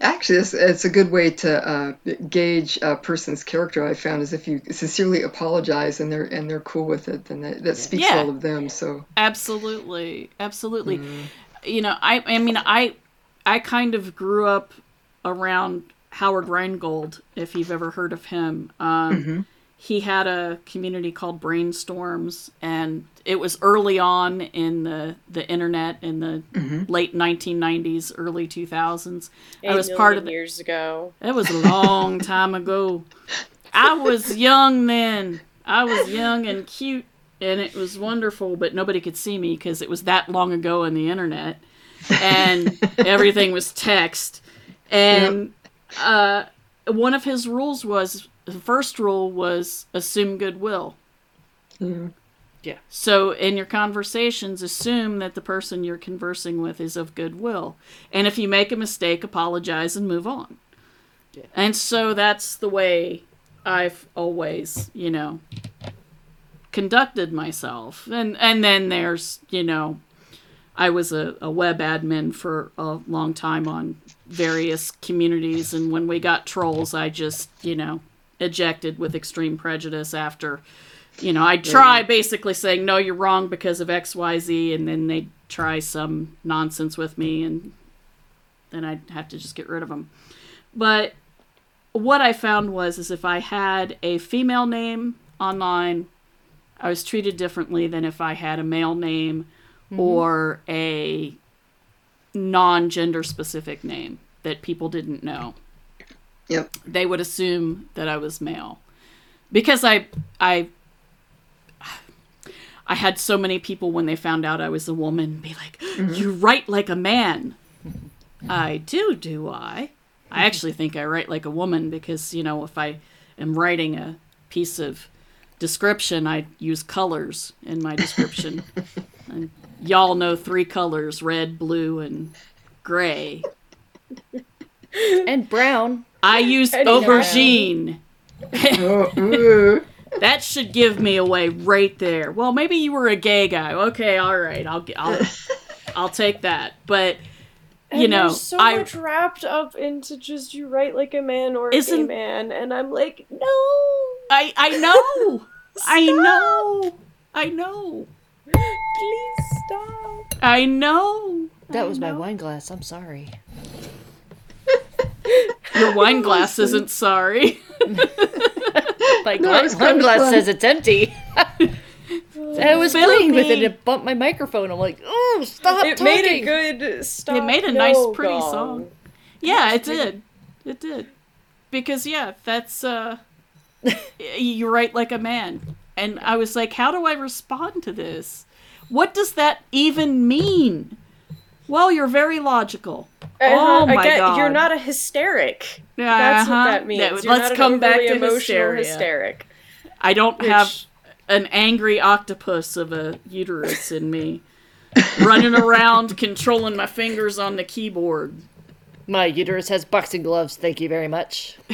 actually it's, it's a good way to uh, gauge a person's character. I found is if you sincerely apologize and they're and they're cool with it, then that, that speaks Yeah. well of them. So absolutely absolutely you know i i mean i i kind of grew up around howard rheingold if you've ever heard of him um he had a community called brainstorms and it was early on in the the internet in the late 1990s early 2000s i was part of million the, years ago. That was a long time ago. I was young then. I was young and cute, and it was wonderful, but nobody could see me because it was that long ago in the internet, and everything was text. And uh, one of his rules was the first rule was assume goodwill. Yeah. So in your conversations, assume that the person you're conversing with is of goodwill. And if you make a mistake, apologize and move on. Yeah. And so that's the way I've always, you know, conducted myself. And and then there's, you know, I was a, a web admin for a long time on various communities and when we got trolls I just, you know, ejected with extreme prejudice after you know, I'd try basically saying, no, you're wrong because of XYZ, and then they'd try some nonsense with me, and then I'd have to just get rid of them. But what I found was, is if I had a female name online, I was treated differently than if I had a male name or a non gender specific name that people didn't know yep. they would assume that I was male because I I I had so many people when they found out I was a woman be like, mm-hmm. "You write like a man." I do, do I? I actually think I write like a woman because, you know, if I am writing a piece of description, I use colors in my description. and y'all know three colors red, blue, and gray. And brown. I use Anyhow. aubergine. Oh. That should give me away right there. Well, maybe you were a gay guy. Okay, all right. I'll I'll I'll take that. But you And know, there's so I much wrapped up into just you write like a man or a gay man, and I'm like, no, I I know. I know. I know. Please stop. I know. That I was my know. wine glass. I'm sorry. Your wine glass isn't sorry. My No, gla- it was wine glass fun. says it's empty. I was Fill playing with it me. and it bumped my microphone. I'm like, oh, stop It talking. made a good stop. It made a nice, pretty gong. song. Yeah, it did. It did. Because yeah, that's uh you write like a man. And I was like, how do I respond to this? What does that even mean? Well, you're very logical. Oh my Again, god. You're not a hysteric. That's uh-huh. what that means. Yeah, You're let's come back to emotional hysteric. I don't Which- have an angry octopus of a uterus in me running around controlling my fingers on the keyboard. My uterus has boxing gloves. Thank you very much.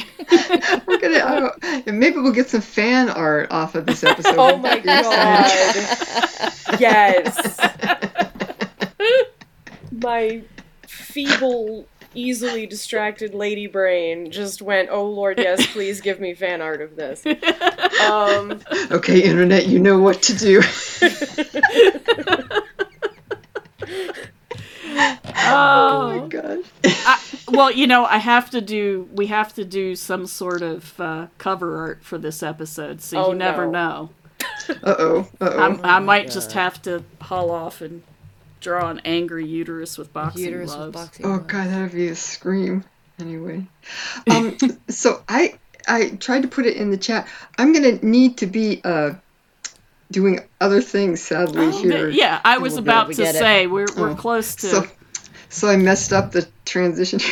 We're gonna, I don't, and maybe we'll get some fan art off of this episode. Oh my god. yes. my feeble, easily distracted lady brain just went, "Oh lord, yes, please give me fan art of this." Um, Okay, internet, you know what to do. Oh, Oh my gosh. I, well, you know, I have to do. We have to do some sort of uh, cover art for this episode, so Oh, you never no. know. Uh oh. Uh oh. I'm, I might just have to haul off and draw an angry uterus with boxing uterus gloves. with boxing Oh gloves. god, that'd be a scream. Anyway, um, so I I tried to put it in the chat. I'm gonna need to be uh doing other things. Sadly, Oh, here. yeah, I was little bit. about to get it. say we're we're Oh, close to. So, so I messed up the transition.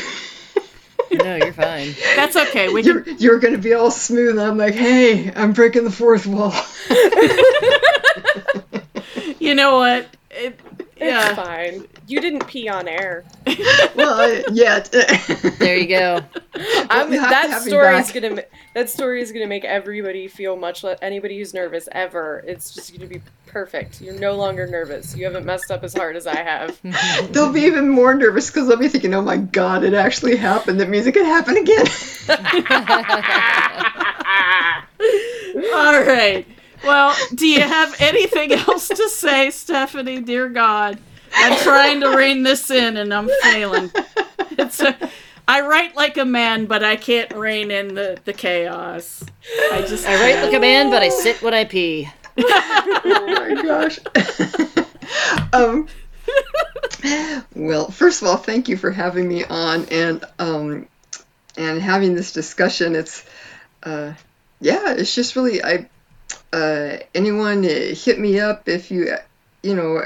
No, you're fine. That's okay. We you're can. you're gonna be all smooth. I'm like, hey, I'm breaking the fourth wall. You know what? It, it's yeah. fine. You didn't pee on air. well, uh, I, yet. There you go. I'm, you that story is gonna that story is gonna make everybody feel much less anybody who's nervous ever. It's just gonna be perfect. You're no longer nervous. You haven't messed up as hard as I have. They'll be even more nervous because they'll be thinking, oh my god, it actually happened. That means it could happen again. All right. Well, do you have anything else to say, Stephanie? Dear God, I'm trying to rein this in and I'm failing. It's a, I write like a man, but I can't rein in the, the chaos. I just I write like a man, but I sit when I pee. oh my gosh. um, well, first of all, thank you for having me on and um, and having this discussion. It's uh, yeah, it's just really I. Uh, anyone uh, hit me up if you uh, you know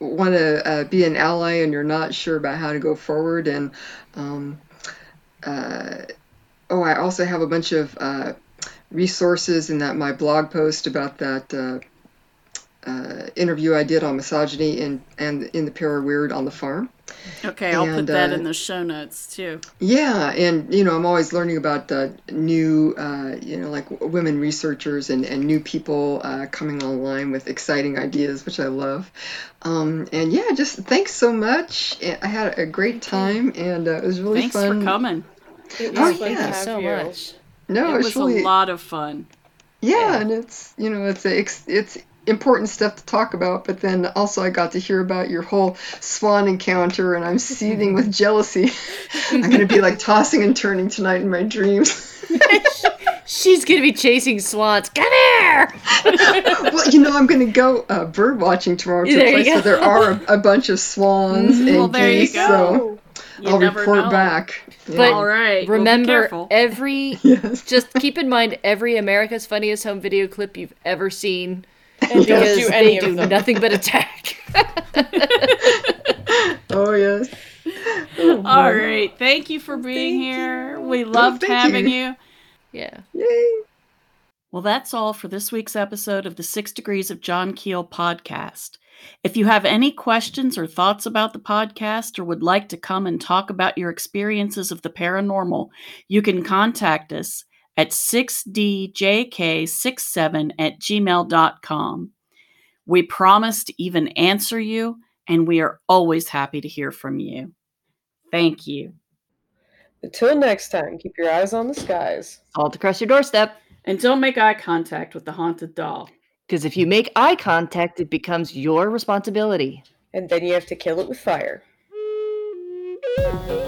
want to uh, be an ally and you're not sure about how to go forward. And um, uh, oh I also have a bunch of resources in that my blog post about that uh, interview I did on misogyny and and in the para weird on the farm. Okay, I'll put that uh, in the show notes too. Yeah, and you know I'm always learning about uh, new uh, you know like women researchers and, and new people uh, coming online with exciting ideas, which I love. Um, and yeah, just thanks so much. I had a great time, and uh, it was really Thanks fun. for coming. It Oh, was fun yeah. to have so you. much. No, it it's was really a lot of fun. Yeah, Yeah. and it's you know it's a, it's it's important stuff to talk about, but then also I got to hear about your whole swan encounter, and I'm seething with jealousy. I'm gonna be like tossing and turning tonight in my dreams. She's gonna be chasing swans. Come here! well, you know I'm gonna go uh, bird watching tomorrow to There a place where go. there are a, a bunch of swans and Well, there you geese, go. so You I'll report know. back. Yeah. But All right. well, be Remember, careful. every yes. just keep in mind every America's Funniest Home Video clip you've ever seen And don't because do they any do them. nothing but attack. Oh yes. Oh, all All right. Thank you for being Thank here. you. We loved thank having you. you. Yeah. Yay! Well, that's all for this week's episode of the Six Degrees of John Keel podcast. If you have any questions or thoughts about the podcast or would like to come and talk about your experiences of the paranormal, you can contact us at 6djk67 at gmail.com. We promise to even answer you, and we are always happy to hear from you. Thank you. Until next time, keep your eyes on the skies. Salt across your doorstep. And don't make eye contact with the haunted doll. Because if you make eye contact, it becomes your responsibility. And then you have to kill it with fire. Bye.